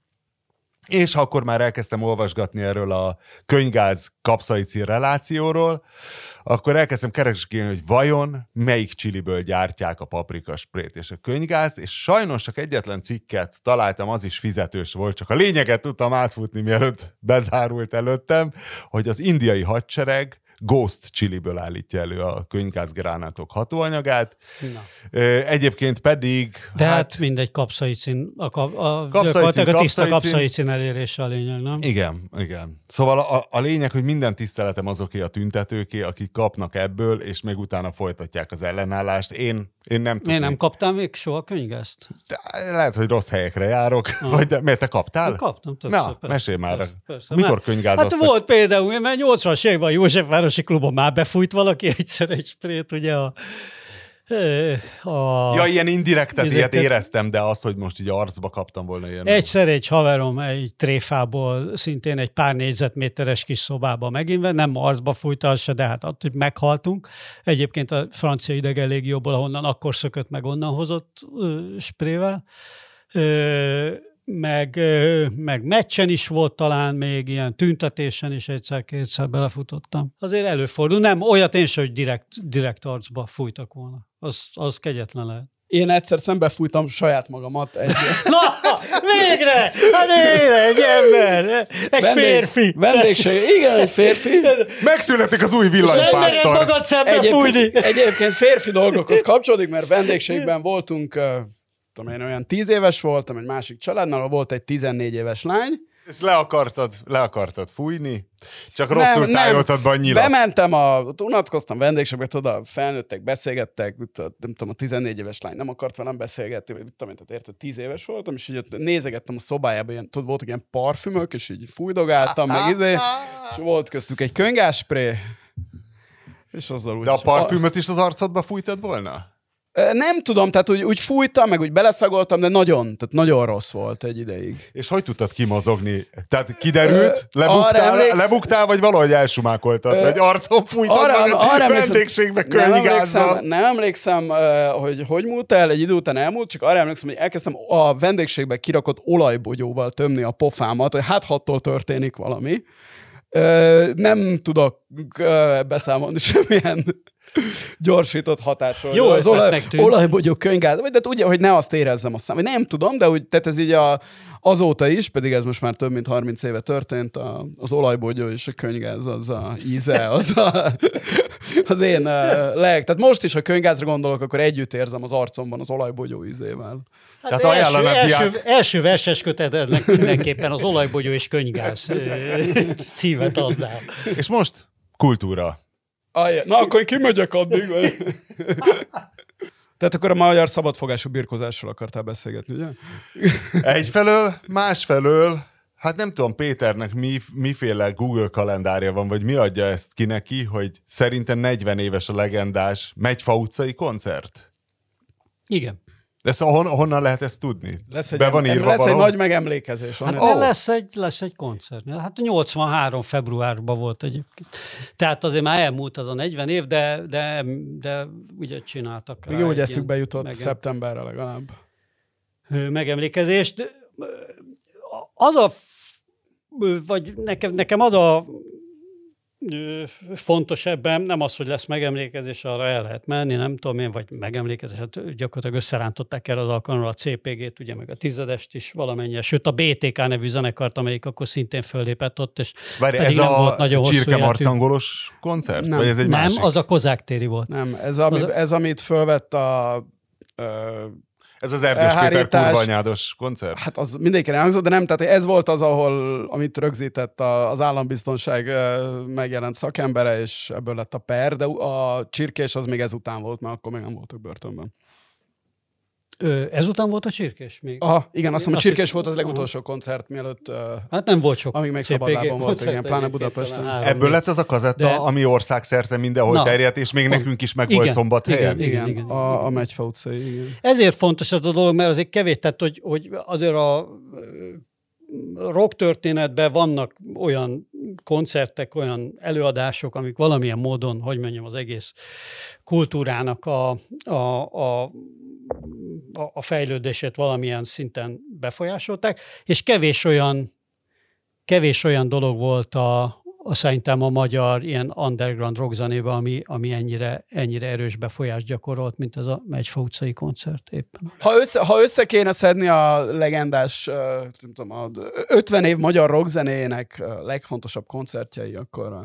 és akkor már elkezdtem olvasgatni erről a könygáz kapszaici relációról, akkor elkezdtem keresgélni, hogy vajon melyik csiliből gyártják a paprika sprét és a könygázt, és sajnos csak egyetlen cikket találtam, az is fizetős volt, csak a lényeget tudtam átfutni, mielőtt bezárult előttem, hogy az indiai hadsereg Ghost chiliből állítja elő a könyvgázgránátok hatóanyagát. Na. Egyébként pedig... De hát, hát mindegy kapszaicin, a, a, a, Kapszaicin, a tiszta kapszaicin. kapszaicin elérése a lényeg, nem? Igen, igen. Szóval a, a lényeg, hogy minden tiszteletem azoké a tüntetőké, akik kapnak ebből, és még utána folytatják az ellenállást. Én, én nem tudom. Miért nem kaptál még soha könyvgázt? Lehet, hogy rossz helyekre járok. Ah. Vagy de, miért te kaptál? Én kaptam többször. Na, persze, mesélj már. persze, persze. Mikor könyvgázoztak? Hát volt például, mert 80-as években a Józsefvárosi klubon már befújt valaki egyszer egy sprét, ugye a, a Ja, ilyen indirektet, ilyet éreztem, de az, hogy most így arcba kaptam volna ilyen. Egyszer egy haverom egy tréfából szintén egy pár négyzetméteres kis szobába megint, nem arcba fújta se, de hát ott meghaltunk. Egyébként a francia idegen légióból, ahonnan akkor szökött meg, onnan hozott ö, sprével. Ö, meg, meg meccsen is volt talán még ilyen tüntetésen is egyszer-kétszer belefutottam. Azért előfordul. Nem, olyat én sem, hogy direkt, direkt arcba fújtak volna. Az, az kegyetlen lehet. Én egyszer szembefújtam saját magamat egy [laughs] Na, végre! Hát végre, egy ember! Egy férfi! Vendégség, igen, egy férfi. Megszületik az új villanypásztor. magad szembe fújni! Egyébként, egyébként férfi dolgokhoz kapcsolódik, mert vendégségben voltunk, tudom én, olyan tíz éves voltam, egy másik családnál, ahol volt egy 14 éves lány. És le akartad, le akartad fújni, csak rosszul tájoltad be a nyilat. Bementem, a, ott unatkoztam vendégségbe, tudod, a felnőttek beszélgettek, nem tudom, a 14 éves lány nem akart velem beszélgetni, vagy mit tudom én, tehát érted, 10 éves voltam, és így ott nézegettem a szobájába, ilyen, tudod, voltak ilyen parfümök, és így fújdogáltam, meg izé, és volt köztük egy könyvgáspré, és azzal úgy... De a parfümöt is az arcodba fújtad volna? Nem tudom, tehát úgy, úgy fújtam, meg úgy beleszagoltam, de nagyon, tehát nagyon rossz volt egy ideig. És hogy tudtad kimozogni? Tehát kiderült, Ö, lebuktál, emléksz- lebuktál, vagy valahogy elsumákoltad? Ö, Vagy arcon fújtad Arra, magad arra [laughs] vendégségbe nem emlékszem, könyvgázzal? nem emlékszem, hogy hogy múlt el, egy idő után elmúlt, csak arra emlékszem, hogy elkezdtem a vendégségbe kirakott olajbogyóval tömni a pofámat, hogy hát hattól történik valami. Ö, nem tudok ö, beszámolni [laughs] semmilyen gyorsított hatásról. Jó az olaj, olajbogyó könyvgáz, vagy de hát ugye, hogy ne azt érezzem a szám. Nem tudom, de úgy, tehát ez így a, azóta is, pedig ez most már több mint 30 éve történt, a, az olajbogyó és a könyvgáz, az a íze, az a, az én leg. Tehát most is, ha könyvgázra gondolok, akkor együtt érzem az arcomban az olajbogyó ízével. Hát Tehát első, első, diák- első verses kötetednek mindenképpen az olajbogyó és könyvgáz ö, címet adnál. És most kultúra. Ajj, na, akkor én kimegyek addig. vagy? [laughs] Tehát akkor a magyar szabadfogású birkozásról akartál beszélgetni, ugye? Egyfelől, másfelől, hát nem tudom, Péternek mi, miféle Google kalendárja van, vagy mi adja ezt ki neki, hogy szerintem 40 éves a legendás Megyfa utcai koncert. Igen. Ezt hon, honnan lehet ezt tudni? Lesz egy, Be van írva lesz egy valahol? nagy megemlékezés. Hát de Ó. lesz, egy, lesz egy koncert. Hát 83 februárban volt egyébként. Tehát azért már elmúlt az a 40 év, de, de, de ugye csináltak Még jó, hogy egy eszükbe jutott megem- szeptemberre legalább. megemlékezést. Az a, vagy nekem, nekem az a fontos ebben, nem az, hogy lesz megemlékezés, arra el lehet menni, nem tudom én, vagy megemlékezés, hát gyakorlatilag összerántották el az alkalomra a CPG-t, ugye meg a tizedest is valamennyire, sőt a BTK nevű zenekart, amelyik akkor szintén föllépett ott, és Várj, ez nem a volt nagyon csirke marcangolos koncert? Nem. Vagy ez egy nem, másik? az a Kozák téri volt. Nem, ez, ami, Az a- ez amit fölvett a... Ö, Ez az Erdős Péter kurvanyádos koncert? hát az mindenki elhangzott, de nem, tehát ez volt az, ahol, amit rögzített az állambiztonság megjelent szakembere, és ebből lett a per, de a csirkés az még ezután volt, mert akkor még nem voltak börtönben. Ö, ezután volt a csirkés még? Aha, igen, azt hiszem, a csirkés volt az legutolsó koncert, mielőtt, Hát nem volt sok. amíg még szabadlábon [laughs] volt, igen, pláne Budapesten. Ebből lett az a kazetta, De- ami országszerte mindenhol Na. terjedt, és még nekünk is meg volt Igen, szombathelyen? igen, Igen, igen, igen. a, a Megyfa utcai, igen. Ezért fontos ez a dolog, mert azért kevés, tehát hogy, hogy azért a rock történetben vannak olyan koncertek, olyan előadások, amik valamilyen módon, hogy mondjam, az egész kultúrának a, a, a, a- fejlődését valamilyen szinten befolyásolták, és kevés olyan, kevés olyan dolog volt a, a szerintem a magyar ilyen underground rockzenében, ami, ami ennyire, ennyire erős befolyást gyakorolt, mint ez a Megyfa utcai koncert éppen. Ha össze, ha össze kéne szedni a legendás, nem tudom, a 50 év magyar rockzenéjének legfontosabb koncertjei, akkor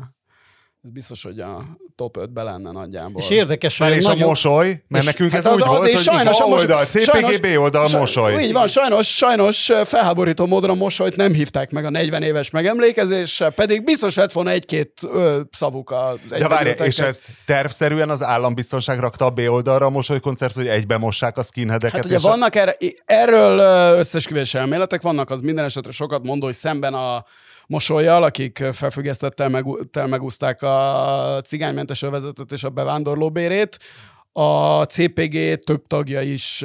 ez biztos, hogy a top 5-be lenne nagyjából. És érdekes, hogy és nagyon... a mosoly, mert nekünk hát ez az- úgy az volt, hogy sajnos A mosoly- oldal, CPG, sajnos- B oldal, Saj- mosoly. Így van, sajnos, sajnos felháborító módon a mosolyt nem hívták meg a 40 éves megemlékezésre, pedig biztos lett volna egy-két ö, szavuk az De várj, és ezt tervszerűen az állambiztonság rakta a B oldalra a mosolykoncert, hogy egybe mossák a skinheadeket? Hát ugye vannak erre, erről összesküvés elméletek, vannak az minden esetre sokat mondó, hogy szemben a mosolyjal, akik felfüggesztettel meg, megúzták a cigánymentes övezetet és a bevándorlóbérét, a CPG több tagja is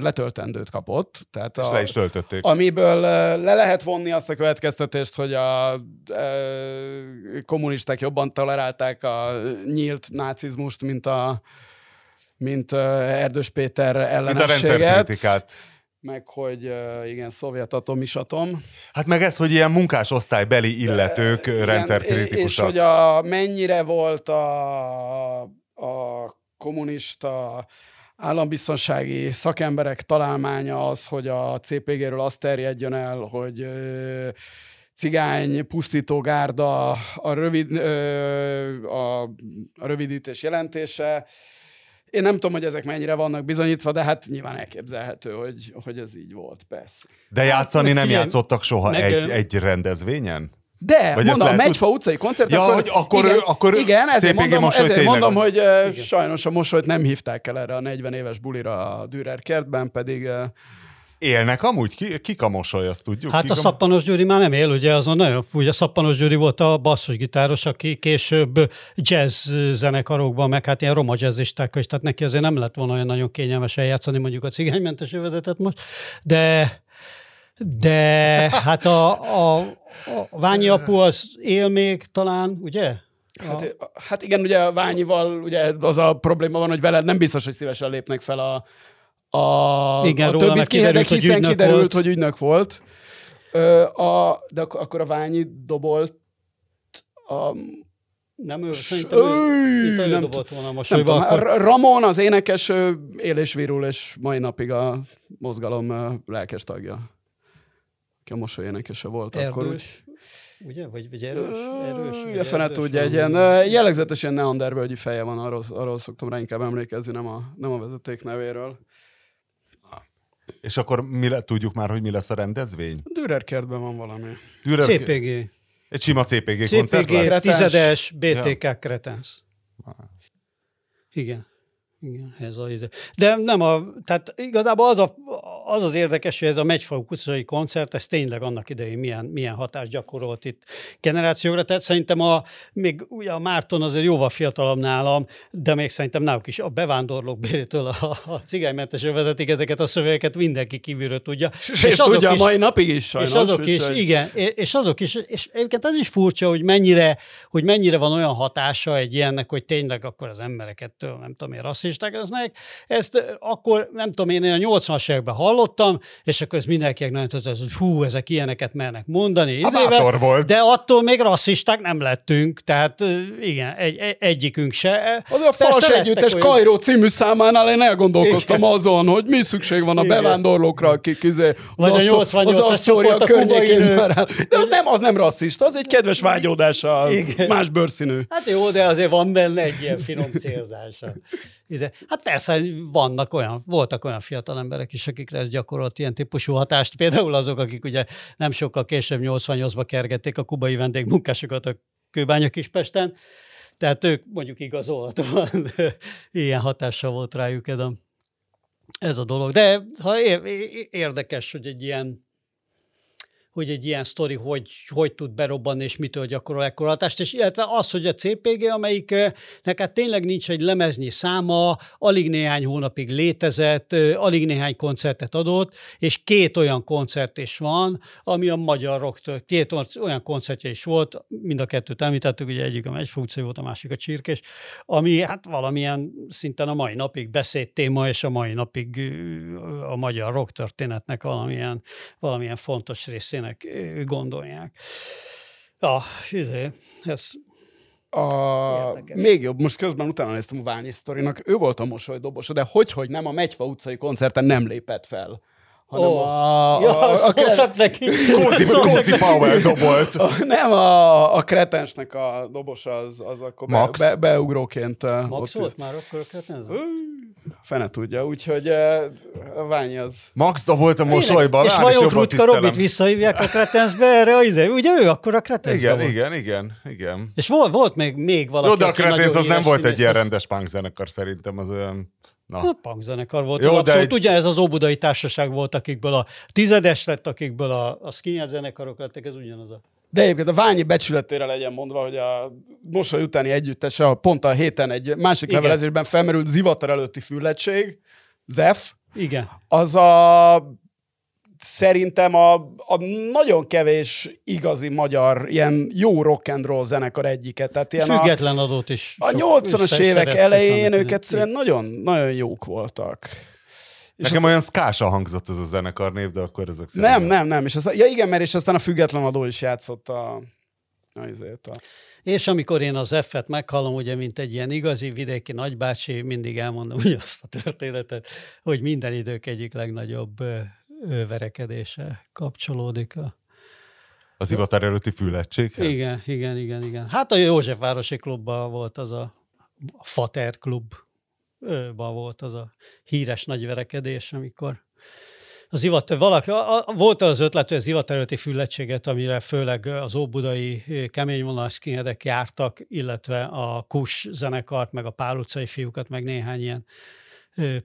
letöltendőt kapott. Tehát És a, le is töltötték. amiből le lehet vonni azt a következtetést, hogy a ö, kommunisták jobban tolerálták a nyílt nácizmust, mint a mint Erdős Péter Mint a ellenességet. rendszerkritikát. Meg hogy igen, szovjet atom is atom. Hát meg ez, hogy ilyen munkásosztálybeli illetők És rendszerkritikusak. hogy a, mennyire volt a, a kommunista állambiztonsági szakemberek találmánya az, hogy a CPG-ről azt terjedjön el, hogy cigány pusztító gárda a, rövid, a rövidítés jelentése. Én nem tudom, hogy ezek mennyire vannak bizonyítva, de hát nyilván elképzelhető, hogy, hogy ez így volt, persze. De játszani meg nem figyelj, játszottak soha meg, egy, egy rendezvényen? De, Vagy mondom, a Megyfa utcai koncerten... Ja, hogy akkor- igen, akkor igen, ezért CPG mondom, mosoly ezért tényleg mondom hogy uh, sajnos a mosolyt nem hívták el erre a 40 éves bulira a Dürer kertben, pedig uh, Élnek amúgy? Ki, kik a mosoly, azt tudjuk? Hát Kik a Szappanos Gyuri már nem él, ugye azon nagyon, ugye Szappanos Gyuri volt a basszusgitáros, aki később jazz zenekarokban, meg hát ilyen roma jazzisták is, tehát neki azért nem lett volna olyan nagyon kényelmes eljátszani mondjuk a cigánymentes övezetet most, de de hát a, a, a Ványi apu az él még talán, ugye? hát, hát igen, ugye a Ványival ugye az a probléma van, hogy vele nem biztos, hogy szívesen lépnek fel a, a, Igen, a többi kiderült, hogy hiszen kiderült, volt. hogy ügynök volt. Ö, a, de ak- akkor a Ványi dobolt a, Nem ő, szerintem ő, mint ő nem dobott volna a nem mosolyba, tudom, akkor... akkor... Ramon az énekes él és virul, és mai napig a mozgalom lelkes tagja. Aki a mosoly énekese volt akkor. úgy- Erdős, ugye? Vagy, vagy erős? erős vagy Ja, fene erdős tudja, egy ilyen ö, jellegzetes ilyen neandervölgyi feje van, arról, arról szoktam rá inkább emlékezni, nem a, nem a vezeték nevéről. És akkor mi le, tudjuk már, hogy mi lesz a rendezvény? Dürer kertben van valami. Dürer, CPG. Egy sima CPG, koncert CPG, lesz? Kretens. tizedes, BTK Kretens. Igen. Igen, ez a ide. De nem a, tehát igazából az, a, az az érdekes, hogy ez a Megyfalú utcai koncert, ez tényleg annak idején milyen, milyen hatást gyakorolt itt generációkra. Tehát szerintem a, még ugye a Márton azért jóval fiatalabb nálam, de még szerintem náluk is a bevándorlók bérétől a, a cigánymentes övezetig ezeket a szövegeket mindenki kívülről tudja. És, és tudja a mai napig is sajnos. és azok is, úgyhogy- igen, és azok is, és egyébként az is furcsa, hogy mennyire, hogy mennyire van olyan hatása egy ilyennek, hogy tényleg akkor az embereket, nem tudom én, rasszisták lesznek. Ezt akkor, nem tudom én, a 80-as években hallottam, és akkor ez mindenkinek nagyon tudod, hogy hú, ezek ilyeneket mernek mondani. Izével, bátor volt. De attól még rasszisták nem lettünk, tehát igen, egy, egy, egyikünk se. Az a Fals Együttes olyan- Kajró című számánál én elgondolkoztam azon, hogy mi szükség van a Igen. bevándorlókra, akik izé, Vagy a az Aszto- 88-as az Asztória a környékén. De az nem, az nem rasszista, az egy kedves vágyódás a Igen. más bőrszínű. Hát jó, de azért van benne egy ilyen finom célzása. Íze- Hát persze, vannak olyan, voltak olyan fiatal emberek is, akikre ez gyakorolt ilyen típusú hatást. Például azok, akik ugye nem sokkal később 88-ba kergették a kubai vendégmunkásokat a Kőbánya Kispesten. Tehát ők mondjuk igazolhatóan [laughs] ilyen hatással volt rájuk ez a, ez a dolog. De é- érdekes, hogy egy ilyen hogy egy ilyen sztori hogy, hogy tud berobbanni, és mitől gyakorol ekkor hatást, és illetve az, hogy a CPG, amelyiknek hát tényleg nincs egy lemeznyi száma, alig néhány hónapig létezett, alig néhány koncertet adott, és két olyan koncert is van, ami a magyar rocktől, két olyan koncertje is volt, mind a kettőt említettük, ugye egyik a Megyfúcai volt, a másik a Csirkés, ami hát valamilyen szinten a mai napig beszédtéma, és a mai napig a magyar rock történetnek valamilyen, valamilyen fontos részének ö, gondolják. Ja, izé, ez A, Érdekes. még jobb, most közben utána néztem a Ványi sztorinak, ő volt a mosolydobosa, de hogy, hogy nem a Megyfa utcai koncerten nem lépett fel hanem Ó. a, Ja, a, a, a, neki. Kózi, Kózi. Powell dobolt. a, nem a, a kretensnek a dobosa, az, az akkor Max? be, beugróként Max ott volt már akkor a kretenzen? Fene tudja, úgyhogy uh, a Ványi az Max dobolt a mosolyban, És vajon jobban Krutka Robit visszahívják a Kretensbe erre? a izé? Ugye ő akkor a Kretensbe Igen, volt. igen, igen, igen. És volt, volt még, még valaki, Jó, de a nagyon az nem volt egy ilyen rendes punk zenekar szerintem, az olyan... Na. Hát punkzenekar volt. Jó, de abszolút, egy- egy... Ugye ez az óbudai társaság volt, akikből a tizedes lett, akikből a, a skinhead zenekarok lettek, ez ugyanaz a... De egyébként a Ványi becsületére legyen mondva, hogy a mosoly utáni együttese a pont a héten egy másik Igen. levelezésben felmerült zivatar előtti füllettség, ZEF, Igen. az a szerintem a, a nagyon kevés igazi magyar ilyen jó rock and roll zenekar egyike. Tehát ilyen a, Független adót is. a sok- 80-as össze- évek elején annak ők idején. egyszerűen nagyon, nagyon jók voltak. És Nekem az- olyan szkása hangzott ez a zenekar név, de akkor ezek szerint... Nem, nem, nem. És az, ja igen, mert és aztán a független adó is játszott a, a, izét, a És amikor én az F-et meghallom, ugye, mint egy ilyen igazi vidéki nagybácsi, mindig elmondom ugye azt a történetet, hogy minden idők egyik legnagyobb ö, ö, verekedése kapcsolódik a, Az ivatár előtti füllettséghez? Igen, igen, igen, igen. Hát a Józsefvárosi klubban volt az a, a Fater klub, ban volt az a híres nagy verekedés, amikor az ivat, valaki, a, a, volt az ötlet, hogy az ivaterületi füllettséget, amire főleg az óbudai keményvonal skinheadek jártak, illetve a Kus zenekart, meg a Pál utcai fiúkat, meg néhány ilyen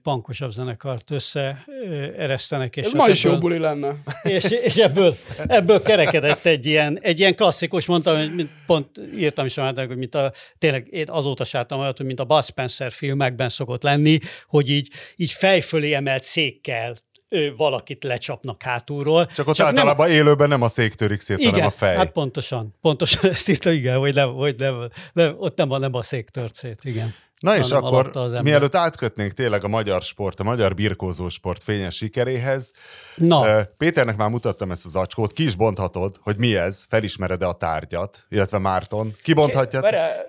pankosabb zenekart összeeresztenek. És Ez hát ma is ebből- jó buli lenne. [laughs] és, és ebből, ebből kerekedett egy ilyen, egy ilyen klasszikus, mondtam, hogy mint, pont írtam is már, hogy mint a, tényleg én azóta sáttam olyat, hogy mint a Bud Spencer filmekben szokott lenni, hogy így, így fejfölé emelt székkel ő, valakit lecsapnak hátulról. Csak ott nem- általában élőben nem a szék törik szét, hanem igen, a fej. hát pontosan, pontosan [laughs] ezt írta, igen, hogy, nem, hogy nem, nem, ott nem a, nem a szék tört szét, igen. Na és akkor, mielőtt átkötnénk tényleg a magyar sport, a magyar birkózó sport fényes sikeréhez, Na, Péternek már mutattam ezt az acskót, ki is bonthatod, hogy mi ez, felismered-e a tárgyat, illetve Márton. Kibonthatja?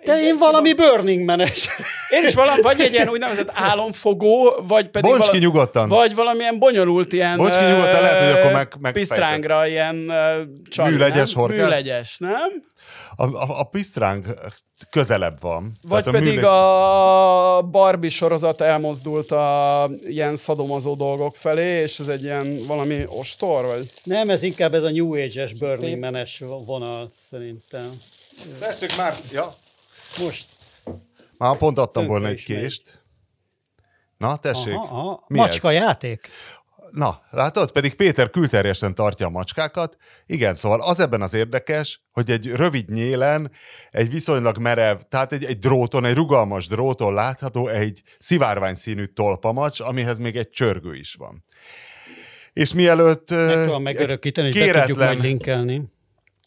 Igen, én valami Burning menes. Én is valami, vagy egy ilyen úgynevezett álomfogó, vagy pedig Bonts ki vala- nyugodtan. Vagy valamilyen bonyolult ilyen... Bonts ki nyugodtan, lehet, hogy akkor meg- megfejted. Pisztrángra ilyen ö, csali, Műlegyes nem? horgász? Műlegyes, nem? A, a, a pisztránk közelebb van. Vagy Tehát pedig műlegy- a Barbie sorozat elmozdult a ilyen szadomazó dolgok felé, és ez egy ilyen valami ostor, vagy? Nem, ez inkább ez a New Age-es Burning menes vonal szerintem. Tessék már, ja. Most Már pont adtam Tönkre volna egy is megy. kést. Na, tessék. Aha, aha. Mi Macska ez? játék? Na, látod? Pedig Péter külterjesen tartja a macskákat. Igen, szóval az ebben az érdekes, hogy egy rövid nyélen, egy viszonylag merev, tehát egy, egy dróton, egy rugalmas dróton látható egy szivárvány színű tolpamacs, amihez még egy csörgő is van. És mielőtt... Meg tudom megörökíteni, hogy be tudjuk majd linkelni.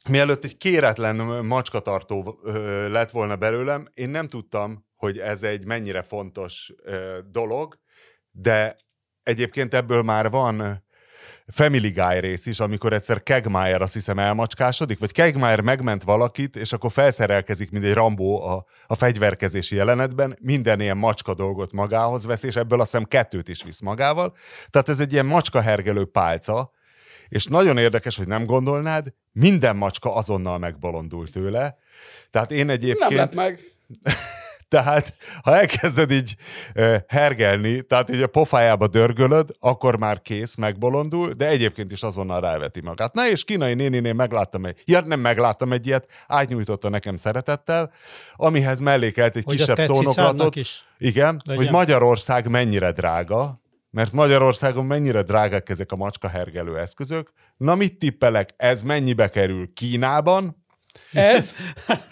mielőtt egy kéretlen macskatartó lett volna belőlem, én nem tudtam, hogy ez egy mennyire fontos dolog, de egyébként ebből már van Family Guy rész is, amikor egyszer Kegmaier azt hiszem elmacskásodik, vagy Kegmaier megment valakit, és akkor felszerelkezik, mint egy Rambó a, a fegyverkezési jelenetben, minden ilyen macska dolgot magához vesz, és ebből azt hiszem kettőt is visz magával. Tehát ez egy ilyen macskahergelő pálca, és nagyon érdekes, hogy nem gondolnád, minden macska azonnal megbolondul tőle. Tehát én Nem egyébként... lett meg. [laughs] Tehát, ha elkezded így hergelni, tehát így a pofájába dörgölöd, akkor már kész, megbolondul, de egyébként is azonnal ráveti magát. Na és kínai néninél megláttam egy, ja nem megláttam egy ilyet, átnyújtotta nekem szeretettel, amihez mellékelt egy Hogy kisebb szónoklatot. is. Igen, legyen. hogy Magyarország mennyire drága, mert Magyarországon mennyire drágák ezek a macska hergelő eszközök. Na mit tippelek, ez mennyibe kerül Kínában? Ez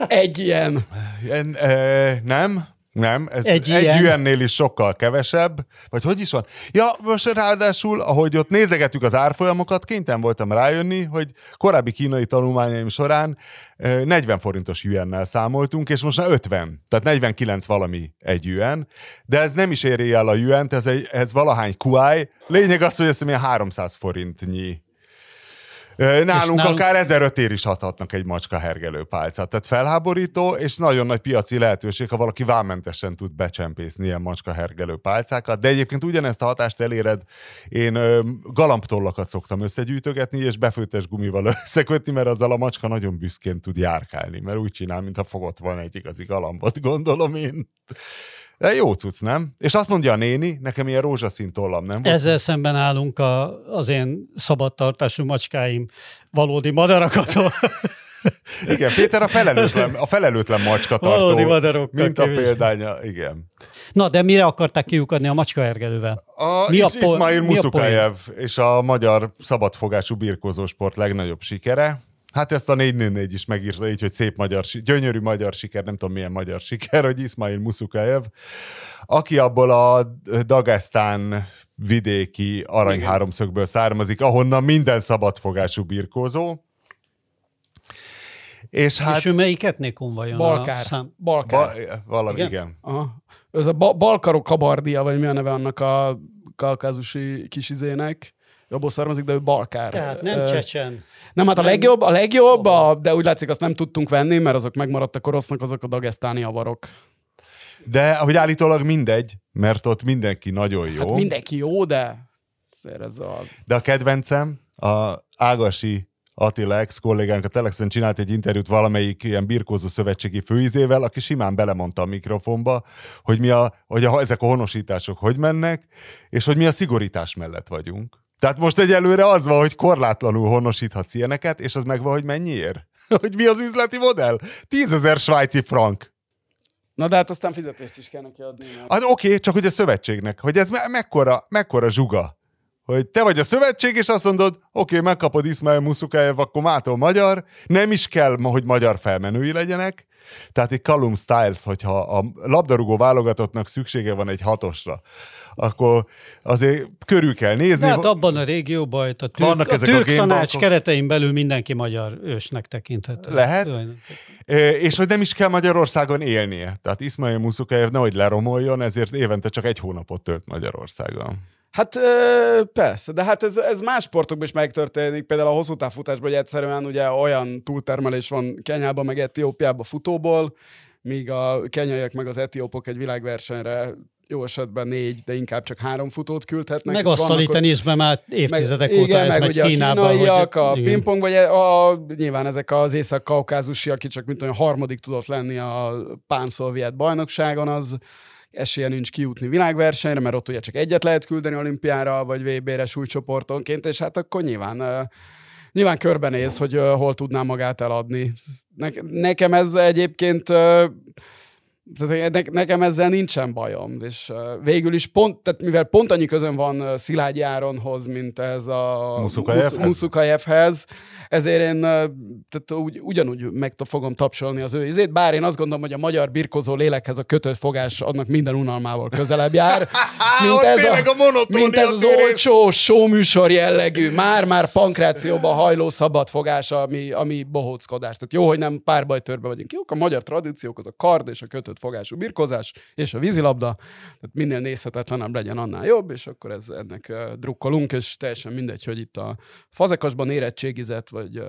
egy ilyen. En, e, nem, nem, ez Egy egy, ilyen? ilyennél is sokkal kevesebb. Vagy hogy is van? Ja, most ráadásul, ahogy ott nézegetük az árfolyamokat, kénytelen voltam rájönni, hogy korábbi kínai tanulmányaim során e, 40 forintos yuannel számoltunk, és most már 50, tehát 49 valami egy yuan, de ez nem is éri el a yuant, ez, egy, ez valahány kuáj. Lényeg az, hogy ezt ilyen 300 forintnyi Nálunk, nálunk akár ezer ér is adhatnak egy macska hergelő pálcát. Tehát felháborító, és nagyon nagy piaci lehetőség, ha valaki vámmentesen tud becsempészni ilyen macska hergelő pálcákat. De egyébként ugyanezt a hatást eléred. Én galambtollakat szoktam összegyűjtögetni, és befőttes gumival [laughs] összekötni, mert azzal a macska nagyon büszkén tud járkálni, mert úgy csinál, mintha fogott volna egy igazi galambot, gondolom én. De jó cucc, nem? És azt mondja a néni, nekem ilyen rózsaszín tollam, nem? Ezzel szemben állunk a, az én szabadtartású macskáim valódi madarakat. [laughs] igen, Péter a felelőtlen, a felelőtlen. Valódi madarok. Mint a példánya, igen. Na, de mire akarták kiukadni a macskaergelővel? A, mi Is, a po- Ismail Musukajev és a magyar szabadfogású birkózósport legnagyobb sikere. Hát ezt a 444 is megírta így, hogy szép magyar, gyönyörű magyar siker, nem tudom milyen magyar siker, hogy Ismail Musukaev, aki abból a Dagestán vidéki aranyháromszögből származik, ahonnan minden szabadfogású birkózó. És, hát, és ő melyik etnikum vajon? Balkár. Szám... Balkár. Ba, valami, igen. igen. Aha. Ez a ba- Balkarok kabardia, vagy mi a neve annak a kaukázusi kisizének abból származik, de ő balkár. Tehát nem csecsen. Nem, hát a legjobb, a legjobb, a, de úgy látszik, azt nem tudtunk venni, mert azok megmaradtak orosznak, azok a dagesztáni avarok. De ahogy állítólag mindegy, mert ott mindenki nagyon jó. Hát mindenki jó, de ez a... De a kedvencem, a Ágasi Attila ex-kollégánk a Telexen csinált egy interjút valamelyik ilyen birkózó szövetségi főizével, aki simán belemondta a mikrofonba, hogy, mi a, hogy a, ezek a honosítások hogy mennek, és hogy mi a szigorítás mellett vagyunk. Tehát most egyelőre az van, hogy korlátlanul honosíthatsz ilyeneket, és az megvan, hogy mennyiért? [laughs] hogy mi az üzleti modell? Tízezer svájci frank. Na de hát aztán fizetést is kell neki adni. Mert... Hát oké, okay, csak hogy a szövetségnek, hogy ez me- mekkora, mekkora zsuga. Hogy te vagy a szövetség, és azt mondod, oké, okay, megkapod Ismail Muszukájev, akkor mától magyar, nem is kell, hogy magyar felmenői legyenek, tehát egy Callum Styles, hogyha a labdarúgó válogatottnak szüksége van egy hatosra, akkor azért körül kell nézni. hát abban a régióban, a türk, Vannak a ezek türk a tanács keretein belül mindenki magyar ősnek tekinthető. Lehet. És hogy nem is kell Magyarországon élnie. Tehát Ismail Muszukajev nehogy leromoljon, ezért évente csak egy hónapot tölt Magyarországon. Hát persze, de hát ez, ez más sportokban is megtörténik, például a hosszú távfutásban, hogy egyszerűen ugye olyan túltermelés van Kenyában meg Etiópiában futóból, míg a kenyaiak meg az etiópok egy világversenyre jó esetben négy, de inkább csak három futót küldhetnek. Meg asztali teniszben már évtizedek meg, óta igen, ez meg megy ugye Kínában. A kínaiak, hogy, a pingpong, vagy a, nyilván ezek az észak-kaukázusi, aki csak mint olyan harmadik tudott lenni a pán-szovjet bajnokságon, az esélye nincs kijutni világversenyre, mert ott ugye csak egyet lehet küldeni olimpiára, vagy VB-re súlycsoportonként, és hát akkor nyilván nyilván körbenéz, hogy hol tudná magát eladni. nekem ez egyébként tehát nekem ezzel nincsen bajom, és végül is pont, tehát mivel pont annyi közön van Szilágyi Áronhoz, mint ez a Muszukajevhez, ezért én tehát úgy, ugyanúgy meg fogom tapsolni az ő izét, bár én azt gondolom, hogy a magyar birkozó lélekhez a kötött fogás annak minden unalmával közelebb jár, [laughs] mint, ez, a, a mint ez az olcsó showműsor jellegű, már-már pankrációba hajló szabadfogás, ami, ami bohóckodás. Tehát jó, hogy nem párbajtörbe vagyunk. Jók a magyar tradíciók, az a kard és a kötött fogású birkozás, és a vízilabda, tehát minél nézhetetlenebb legyen, annál jobb, és akkor ez, ennek drukkolunk, és teljesen mindegy, hogy itt a fazekasban érettségizett, vagy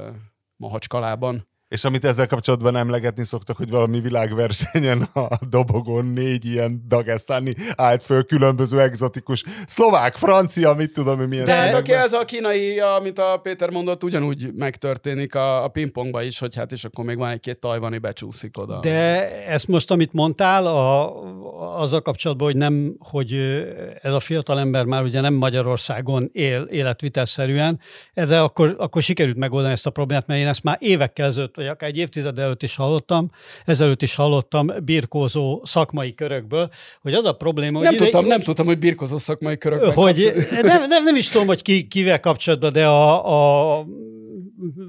mahacskalában és amit ezzel kapcsolatban emlegetni szoktak, hogy valami világversenyen a dobogon négy ilyen dagesztáni állt föl különböző egzotikus szlovák, francia, mit tudom, hogy milyen De hát aki ez a kínai, amit a Péter mondott, ugyanúgy megtörténik a, a pingpongba is, hogy hát és akkor még van egy-két tajvani becsúszik oda. De ezt most, amit mondtál, a, azzal kapcsolatban, hogy nem, hogy ez a fiatal ember már ugye nem Magyarországon él életvitelszerűen, ezzel akkor, akkor sikerült megoldani ezt a problémát, mert én ezt már évekkel ezelőtt vagy akár egy évtized előtt is hallottam, ezelőtt is hallottam birkózó szakmai körökből, hogy az a probléma, hogy... Nem, ide, tudtam, nem tudtam, hogy birkózó szakmai körökből Hogy nem, nem, nem is tudom, hogy ki, kivel kapcsolatban, de a, a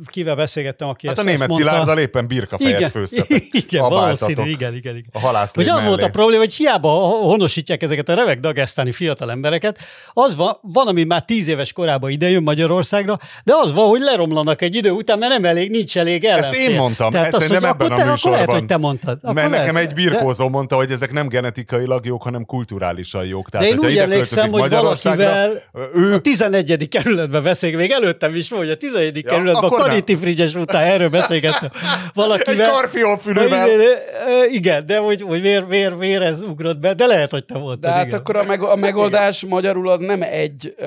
kivel beszélgettem, aki Hát ezt, a német ezt. Szilárddal éppen birkafejet igen, főztetek. [laughs] igen, valószínű, igen, igen, igen. A halászlé Hogy az volt a probléma, hogy hiába honosítják ezeket a remek dagesztáni fiatal embereket, az van, van, ami már tíz éves korában idejön Magyarországra, de az van, hogy leromlanak egy idő után, mert nem elég, nincs elég ellenfél. én mondtam, Tehát ezt azt, hogy ebben akkor a te, akkor lehet, műsorban. hogy te mondtad. Akkor Mert lehet. nekem egy De- birkózó mondta, hogy ezek nem genetikailag jók, hanem kulturálisan jók. Tehát, De én úgy ide emlékszem, hogy valakivel ő a 11. kerületben beszélgetünk, még előttem is volt, hogy a 11. Ja, a akkor nem. Kariti Frigyes után erről beszélgettem. Valakivel. egy karfiolfülővel. Igen, Igen, de hogy, hogy vér, vér, vér ez ugrott be, de lehet, hogy te voltad. De hát igen. akkor a, meg, a megoldás magyarul az nem egy ö,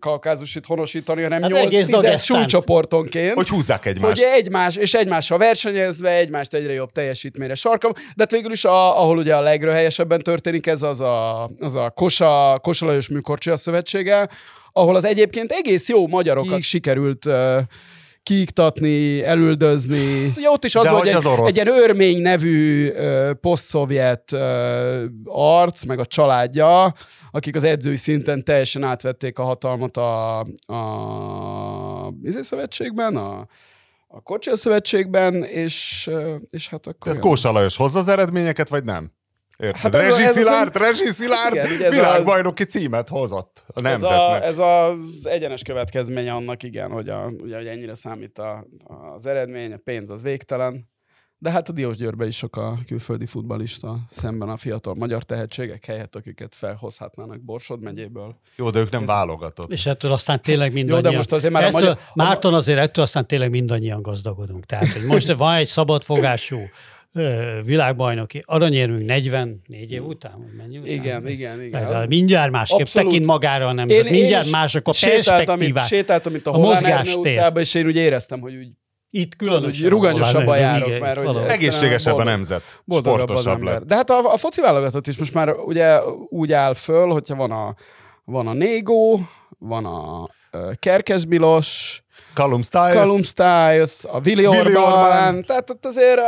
kaukázusit honosítani, hanem Hát hát egész 8-10 Dagesztánt. csúcsoportonként. Hogy húzzák egymást. Hogy egymás, és egymással versenyezve, egymást egyre jobb teljesítményre sarkam. De hát végül is, a, ahol ugye a legrőhelyesebben történik ez, az a, az a Kosa, Kosa Lajos Műkorcsia Szövetsége, ahol az egyébként egész jó magyarokat sikerült uh, kiiktatni, elüldözni. Ugye ott is az, De hogy hogy egy, az orosz. egy ilyen örmény nevű uh, posztszovjet uh, arc, meg a családja, akik az edzői szinten teljesen átvették a hatalmat a, a izé szövetségben, a, a Kocsia Szövetségben, és, és hát akkor... Tehát Kósa Lajos hozza az eredményeket, vagy nem? Érted? Hát ez a- Rezsi ez az, Szilárd, Rezsi Szilárd Igen, ez világbajnoki címet hozott a ez, nemzetnek. a, ez az egyenes következménye annak, igen, hogy, a, ugye, hogy ennyire számít a, az eredmény, a pénz az végtelen. De hát a Diósgyőrben is sok a külföldi futbalista szemben a fiatal magyar tehetségek helyett, akiket felhozhatnának Borsod megyéből. Jó, de ők nem válogatott. És ettől aztán tényleg mindannyian... most azért már a ettől, magyar- Márton azért ettől aztán tényleg mindannyian gazdagodunk. Tehát, hogy most van egy szabadfogású világbajnoki aranyérmünk 44 év után, vagy mennyi után? Igen, igen, igen. Ez, Az- mindjárt másképp Abszolút. tekint magára a nemzet. Én- mindjárt én mások a perspektívák. sétáltam itt a, a a mozgástér. utcába, és én úgy éreztem, hogy úgy Itt Tudod, hogy különösen. ruganyosabban ahol járok, igen, mert hogy Egészségesebb a boldog- nemzet. boldogabb az Sportosabb lett. De hát a, a foci válogatott is most már ugye úgy áll föl, hogyha van a, van a Négó, van a Kerkes Bilos, Callum Stiles. Callum Stiles, a Willi Willi Orbán, Orbán. tehát ott azért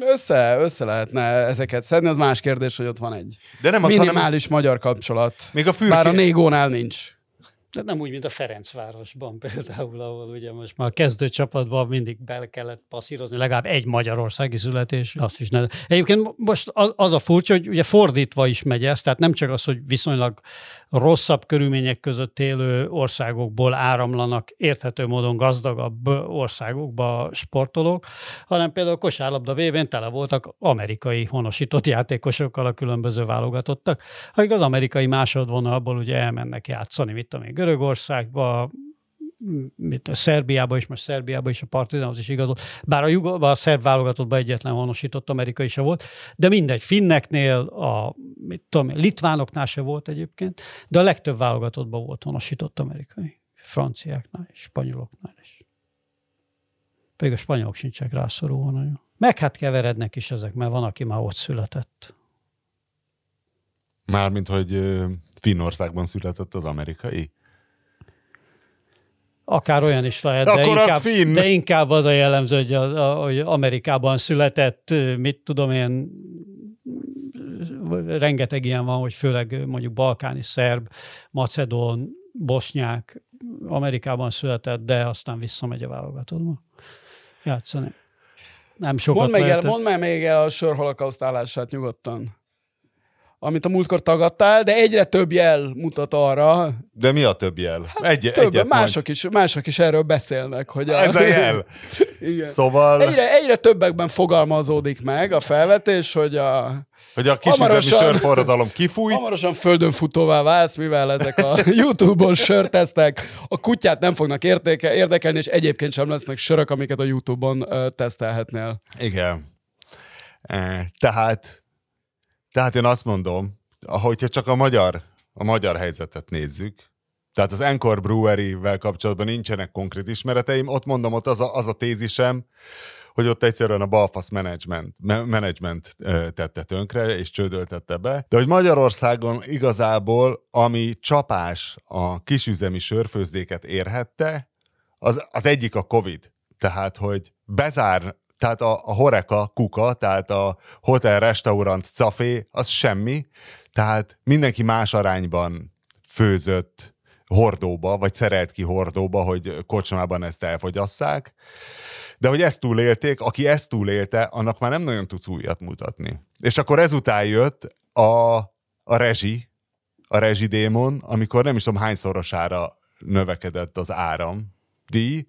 össze, össze lehetne ezeket szedni, az más kérdés, hogy ott van egy De nem az, hanem minimális magyar kapcsolat. még a fürké... Bár a Négónál nincs. De nem úgy, mint a Ferencvárosban [laughs] például, ahol ugye most már a kezdő csapatban mindig bele kellett passzírozni, legalább egy magyarországi születés. Azt is ne. Egyébként most az, a furcsa, hogy ugye fordítva is megy ez, tehát nem csak az, hogy viszonylag rosszabb körülmények között élő országokból áramlanak érthető módon gazdagabb országokba sportolók, hanem például a kosárlabda VB-n tele voltak amerikai honosított játékosokkal a különböző válogatottak, akik az amerikai másodvonalból ugye elmennek játszani, mit tudom én, Görögországba, mit, a Szerbiába is, most Szerbiába is a Partizánhoz is igazolt, bár a, Jugo, a szerb válogatottban egyetlen honosított amerikai se volt, de mindegy, finneknél, a mit tudom, litvánoknál se volt egyébként, de a legtöbb válogatottban volt honosított amerikai. Franciáknál is, spanyoloknál is. Pedig a spanyolok sincsenek rászorulva nagyon. Meg hát keverednek is ezek, mert van, aki már ott született. Mármint, hogy Finnországban született az amerikai. Akár olyan is lehet, de, Akkor az inkább, finn. de inkább az a jellemző, hogy, a, a, hogy Amerikában született, mit tudom én, rengeteg ilyen van, hogy főleg mondjuk balkáni szerb, macedón, bosnyák Amerikában született, de aztán visszamegy a válogatottba játszani. Nem sokat Mondd meg, el, mondd meg még el a sör holokauszt állását nyugodtan. Amit a múltkor tagadtál, de egyre több jel mutat arra, De mi a több jel? Hát Egy, több, egyet mások is, mások is erről beszélnek. Hogy a, Ez a jel. [laughs] Igen. Szóval, Egyre, egyre többekben fogalmazódik meg a felvetés, hogy a, hogy a kisüzemi sörforradalom kifújt, hamarosan földön futóvá válsz, mivel ezek a [laughs] YouTube-on sörtesztek, a kutyát nem fognak értéke, érdekelni, és egyébként sem lesznek sörök, amiket a YouTube-on tesztelhetnél. Igen. Eh, Tehát, tehát én azt mondom, hogyha csak a magyar, a magyar helyzetet nézzük, tehát az Encore Brewery-vel kapcsolatban nincsenek konkrét ismereteim, ott mondom, ott az a, az a tézisem, hogy ott egyszerűen a balfasz management, me- management tette tönkre, és csődöltette be. De hogy Magyarországon igazából, ami csapás a kisüzemi sörfőzdéket érhette, az, az egyik a Covid. Tehát, hogy bezár, tehát a, a Horeka kuka, tehát a hotel, restaurant, café, az semmi, tehát mindenki más arányban főzött, hordóba, vagy szerelt ki hordóba, hogy kocsmában ezt elfogyasszák. De hogy ezt túlélték, aki ezt túlélte, annak már nem nagyon tudsz újat mutatni. És akkor ezután jött a, a rezsi, a rezsidémon, amikor nem is tudom hányszorosára növekedett az áram díj,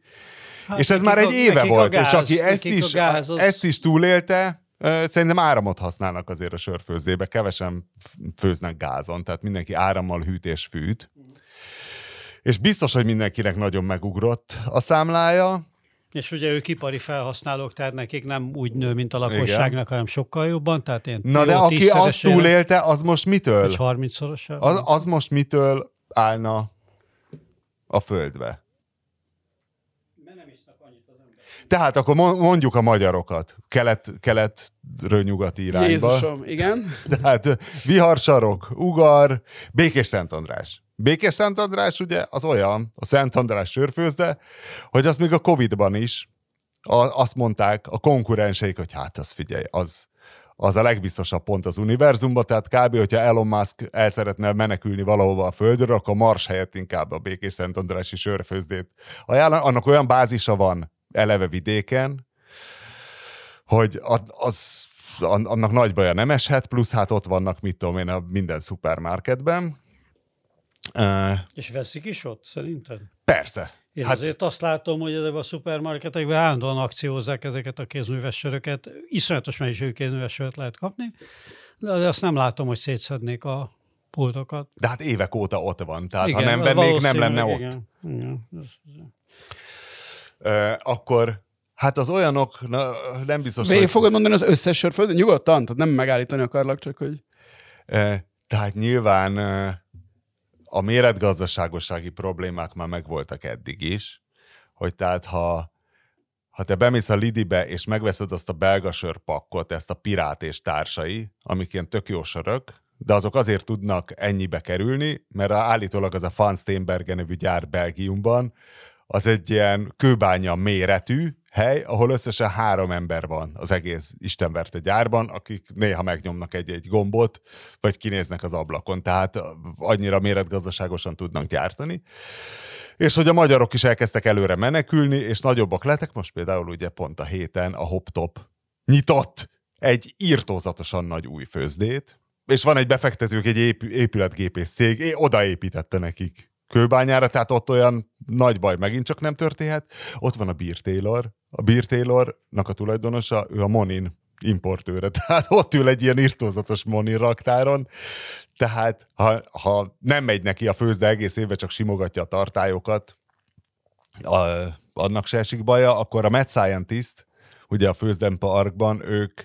és ez már egy éve volt, gáz, és aki ezt is, gáz, az... ezt is túlélte, Szerintem áramot használnak azért a sörfőzdébe, kevesen főznek gázon, tehát mindenki árammal hűt és fűt. És biztos, hogy mindenkinek nagyon megugrott a számlája. És ugye ők ipari felhasználók, tehát nekik nem úgy nő, mint a lakosságnak, Igen. hanem sokkal jobban. Tehát én Na de aki azt túlélte, az most mitől? Egy 30 Az, az most mitől állna a földbe? Tehát akkor mondjuk a magyarokat, kelet, keletről nyugati irányba. Jézusom, igen. [laughs] Tehát viharsarok, ugar, Békés Szent András. Békés Szent András ugye az olyan, a Szent András sörfőzde, hogy az még a Covid-ban is a, azt mondták a konkurenseik, hogy hát az figyelj, az, az a legbiztosabb pont az univerzumban, tehát kb. hogyha Elon Musk el szeretne menekülni valahova a Földről, akkor Mars helyett inkább a Békés Szent Andrási sörfőzdét ajánl. Annak olyan bázisa van eleve vidéken, hogy az, annak nagy baja nem eshet, plusz hát ott vannak, mit tudom én, a minden szupermarketben. És veszik is ott, szerinted? Persze. Én hát, azért azt látom, hogy ezek a szupermarketekben állandóan akciózzák ezeket a kézműves söröket. Iszonyatos mennyiségű kézműves sört lehet kapni, de azt nem látom, hogy szétszednék a pultokat. De hát évek óta ott van, tehát igen, ha nem vennék, nem lenne ott. Igen. Igen. Akkor Hát az olyanok, na, nem biztos, Végig hogy... fogod mondani az összes sörfőző? Nyugodtan? Tehát nem megállítani akarlak, csak hogy... Tehát nyilván a méretgazdaságossági problémák már megvoltak eddig is, hogy tehát ha, ha te bemész a Lidibe és megveszed azt a belga sörpakkot, ezt a Pirát és társai, amik ilyen tök jó sörök, de azok azért tudnak ennyibe kerülni, mert állítólag az a Van Steenbergen nevű gyár Belgiumban, az egy ilyen kőbánya méretű hely, ahol összesen három ember van az egész Istenverte gyárban, akik néha megnyomnak egy-egy gombot, vagy kinéznek az ablakon, tehát annyira méretgazdaságosan tudnak gyártani. És hogy a magyarok is elkezdtek előre menekülni, és nagyobbak lettek, most például ugye pont a héten a HopTop nyitott egy írtózatosan nagy új főzdét, és van egy befektetők, egy épületgépész cég, odaépítette nekik kőbányára, tehát ott olyan nagy baj megint csak nem történhet. Ott van a Beer Taylor. A Beer Taylornak a tulajdonosa, ő a Monin importőre, [laughs] tehát ott ül egy ilyen irtózatos Monin raktáron, tehát ha, ha nem megy neki a főzde egész évben, csak simogatja a tartályokat, a, annak se esik baja, akkor a Mad Scientist, ugye a Főzdem Parkban ők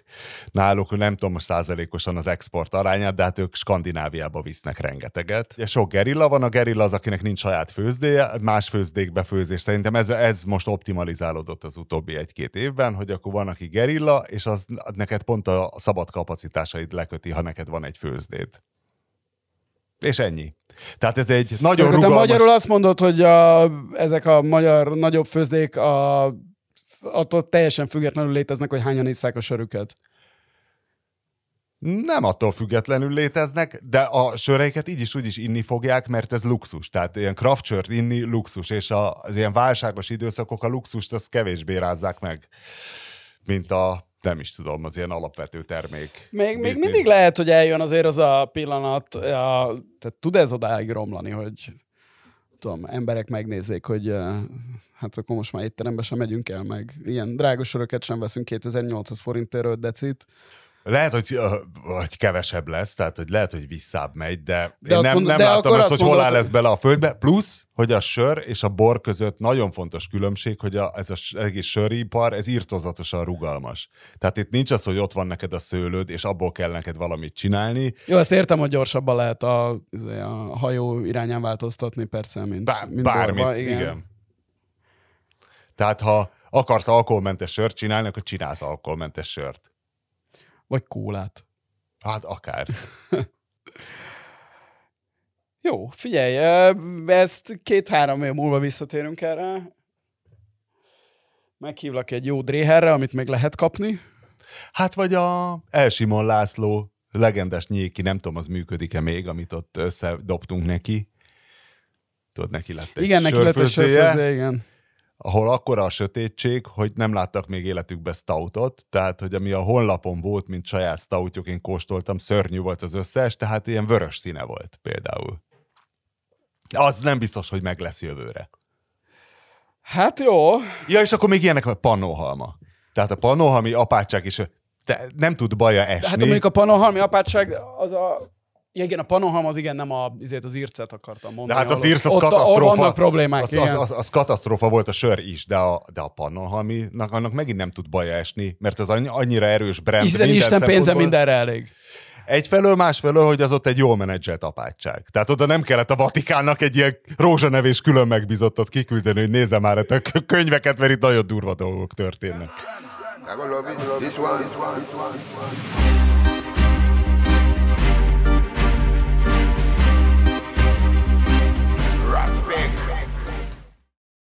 náluk nem tudom most százalékosan az export arányát, de hát ők Skandináviába visznek rengeteget. Ugye sok gerilla van, a gerilla az, akinek nincs saját főzdéje, más főzdékbe főzés. Szerintem ez, ez most optimalizálódott az utóbbi egy-két évben, hogy akkor van, aki gerilla, és az neked pont a szabad kapacitásaid leköti, ha neked van egy főzdét. És ennyi. Tehát ez egy nagyon Tehát rugalmas... magyarul azt mondod, hogy a, ezek a magyar nagyobb főzdék a attól teljesen függetlenül léteznek, hogy hányan isszák a sörüket. Nem attól függetlenül léteznek, de a söreiket így is úgy is inni fogják, mert ez luxus. Tehát ilyen craft sört inni luxus, és a, az ilyen válságos időszakok a luxust azt kevésbé rázzák meg, mint a nem is tudom, az ilyen alapvető termék. Még, még mindig lehet, hogy eljön azért az a pillanat, a, tehát tud ez odáig romlani, hogy tudom, emberek megnézzék, hogy hát akkor most már étterembe sem megyünk el, meg ilyen drága söröket sem veszünk 2800 forintért 5 decit. Lehet, hogy, hogy kevesebb lesz, tehát hogy lehet, hogy visszább megy, de, de én nem, mond, nem de látom ezt, hogy hol áll ez bele a földbe. Plusz, hogy a sör és a bor között nagyon fontos különbség, hogy a, ez az egész söripar, ez írtozatosan rugalmas. Tehát itt nincs az, hogy ott van neked a szőlőd, és abból kell neked valamit csinálni. Jó, ezt értem, hogy gyorsabban lehet a, a hajó irányán változtatni, persze, mint, Bár, mint Bármit, borba, igen. igen. Tehát ha akarsz alkoholmentes sört csinálni, akkor csinálsz alkoholmentes sört. Vagy kólát. Hát akár. [laughs] Jó, figyelj, ezt két-három év múlva visszatérünk erre. Meghívlak egy jó dréherre, amit még lehet kapni. Hát vagy a Elsimon László legendes nyéki, nem tudom, az működik-e még, amit ott összedobtunk neki. tudod, neki lett egy Igen, neki lett egy sörfőzdéje, igen ahol akkora a sötétség, hogy nem láttak még életükbe stoutot, tehát hogy ami a honlapon volt, mint saját stoutjuk, én kóstoltam, szörnyű volt az összes, tehát ilyen vörös színe volt például. Az nem biztos, hogy meg lesz jövőre. Hát jó. Ja, és akkor még ilyenek a pannóhalma. Tehát a pannóhalmi apátság is te nem tud baja esni. Hát mondjuk a pannóhalmi apátság az a Ja, igen, a Panoham az igen, nem a, azért az írcet akartam mondani. De hát az írc az ott, katasztrófa. Ott vannak problémák, az, az, az, az, katasztrófa volt a sör is, de a, de a Panohaminak annak megint nem tud baja esni, mert az annyira erős brand. Isten, Isten pénze mindenre elég. Egyfelől, másfelől, hogy az ott egy jól menedzselt apátság. Tehát oda nem kellett a Vatikánnak egy ilyen rózsanevés külön megbizottat kiküldeni, hogy nézze már a könyveket, mert itt nagyon durva dolgok történnek.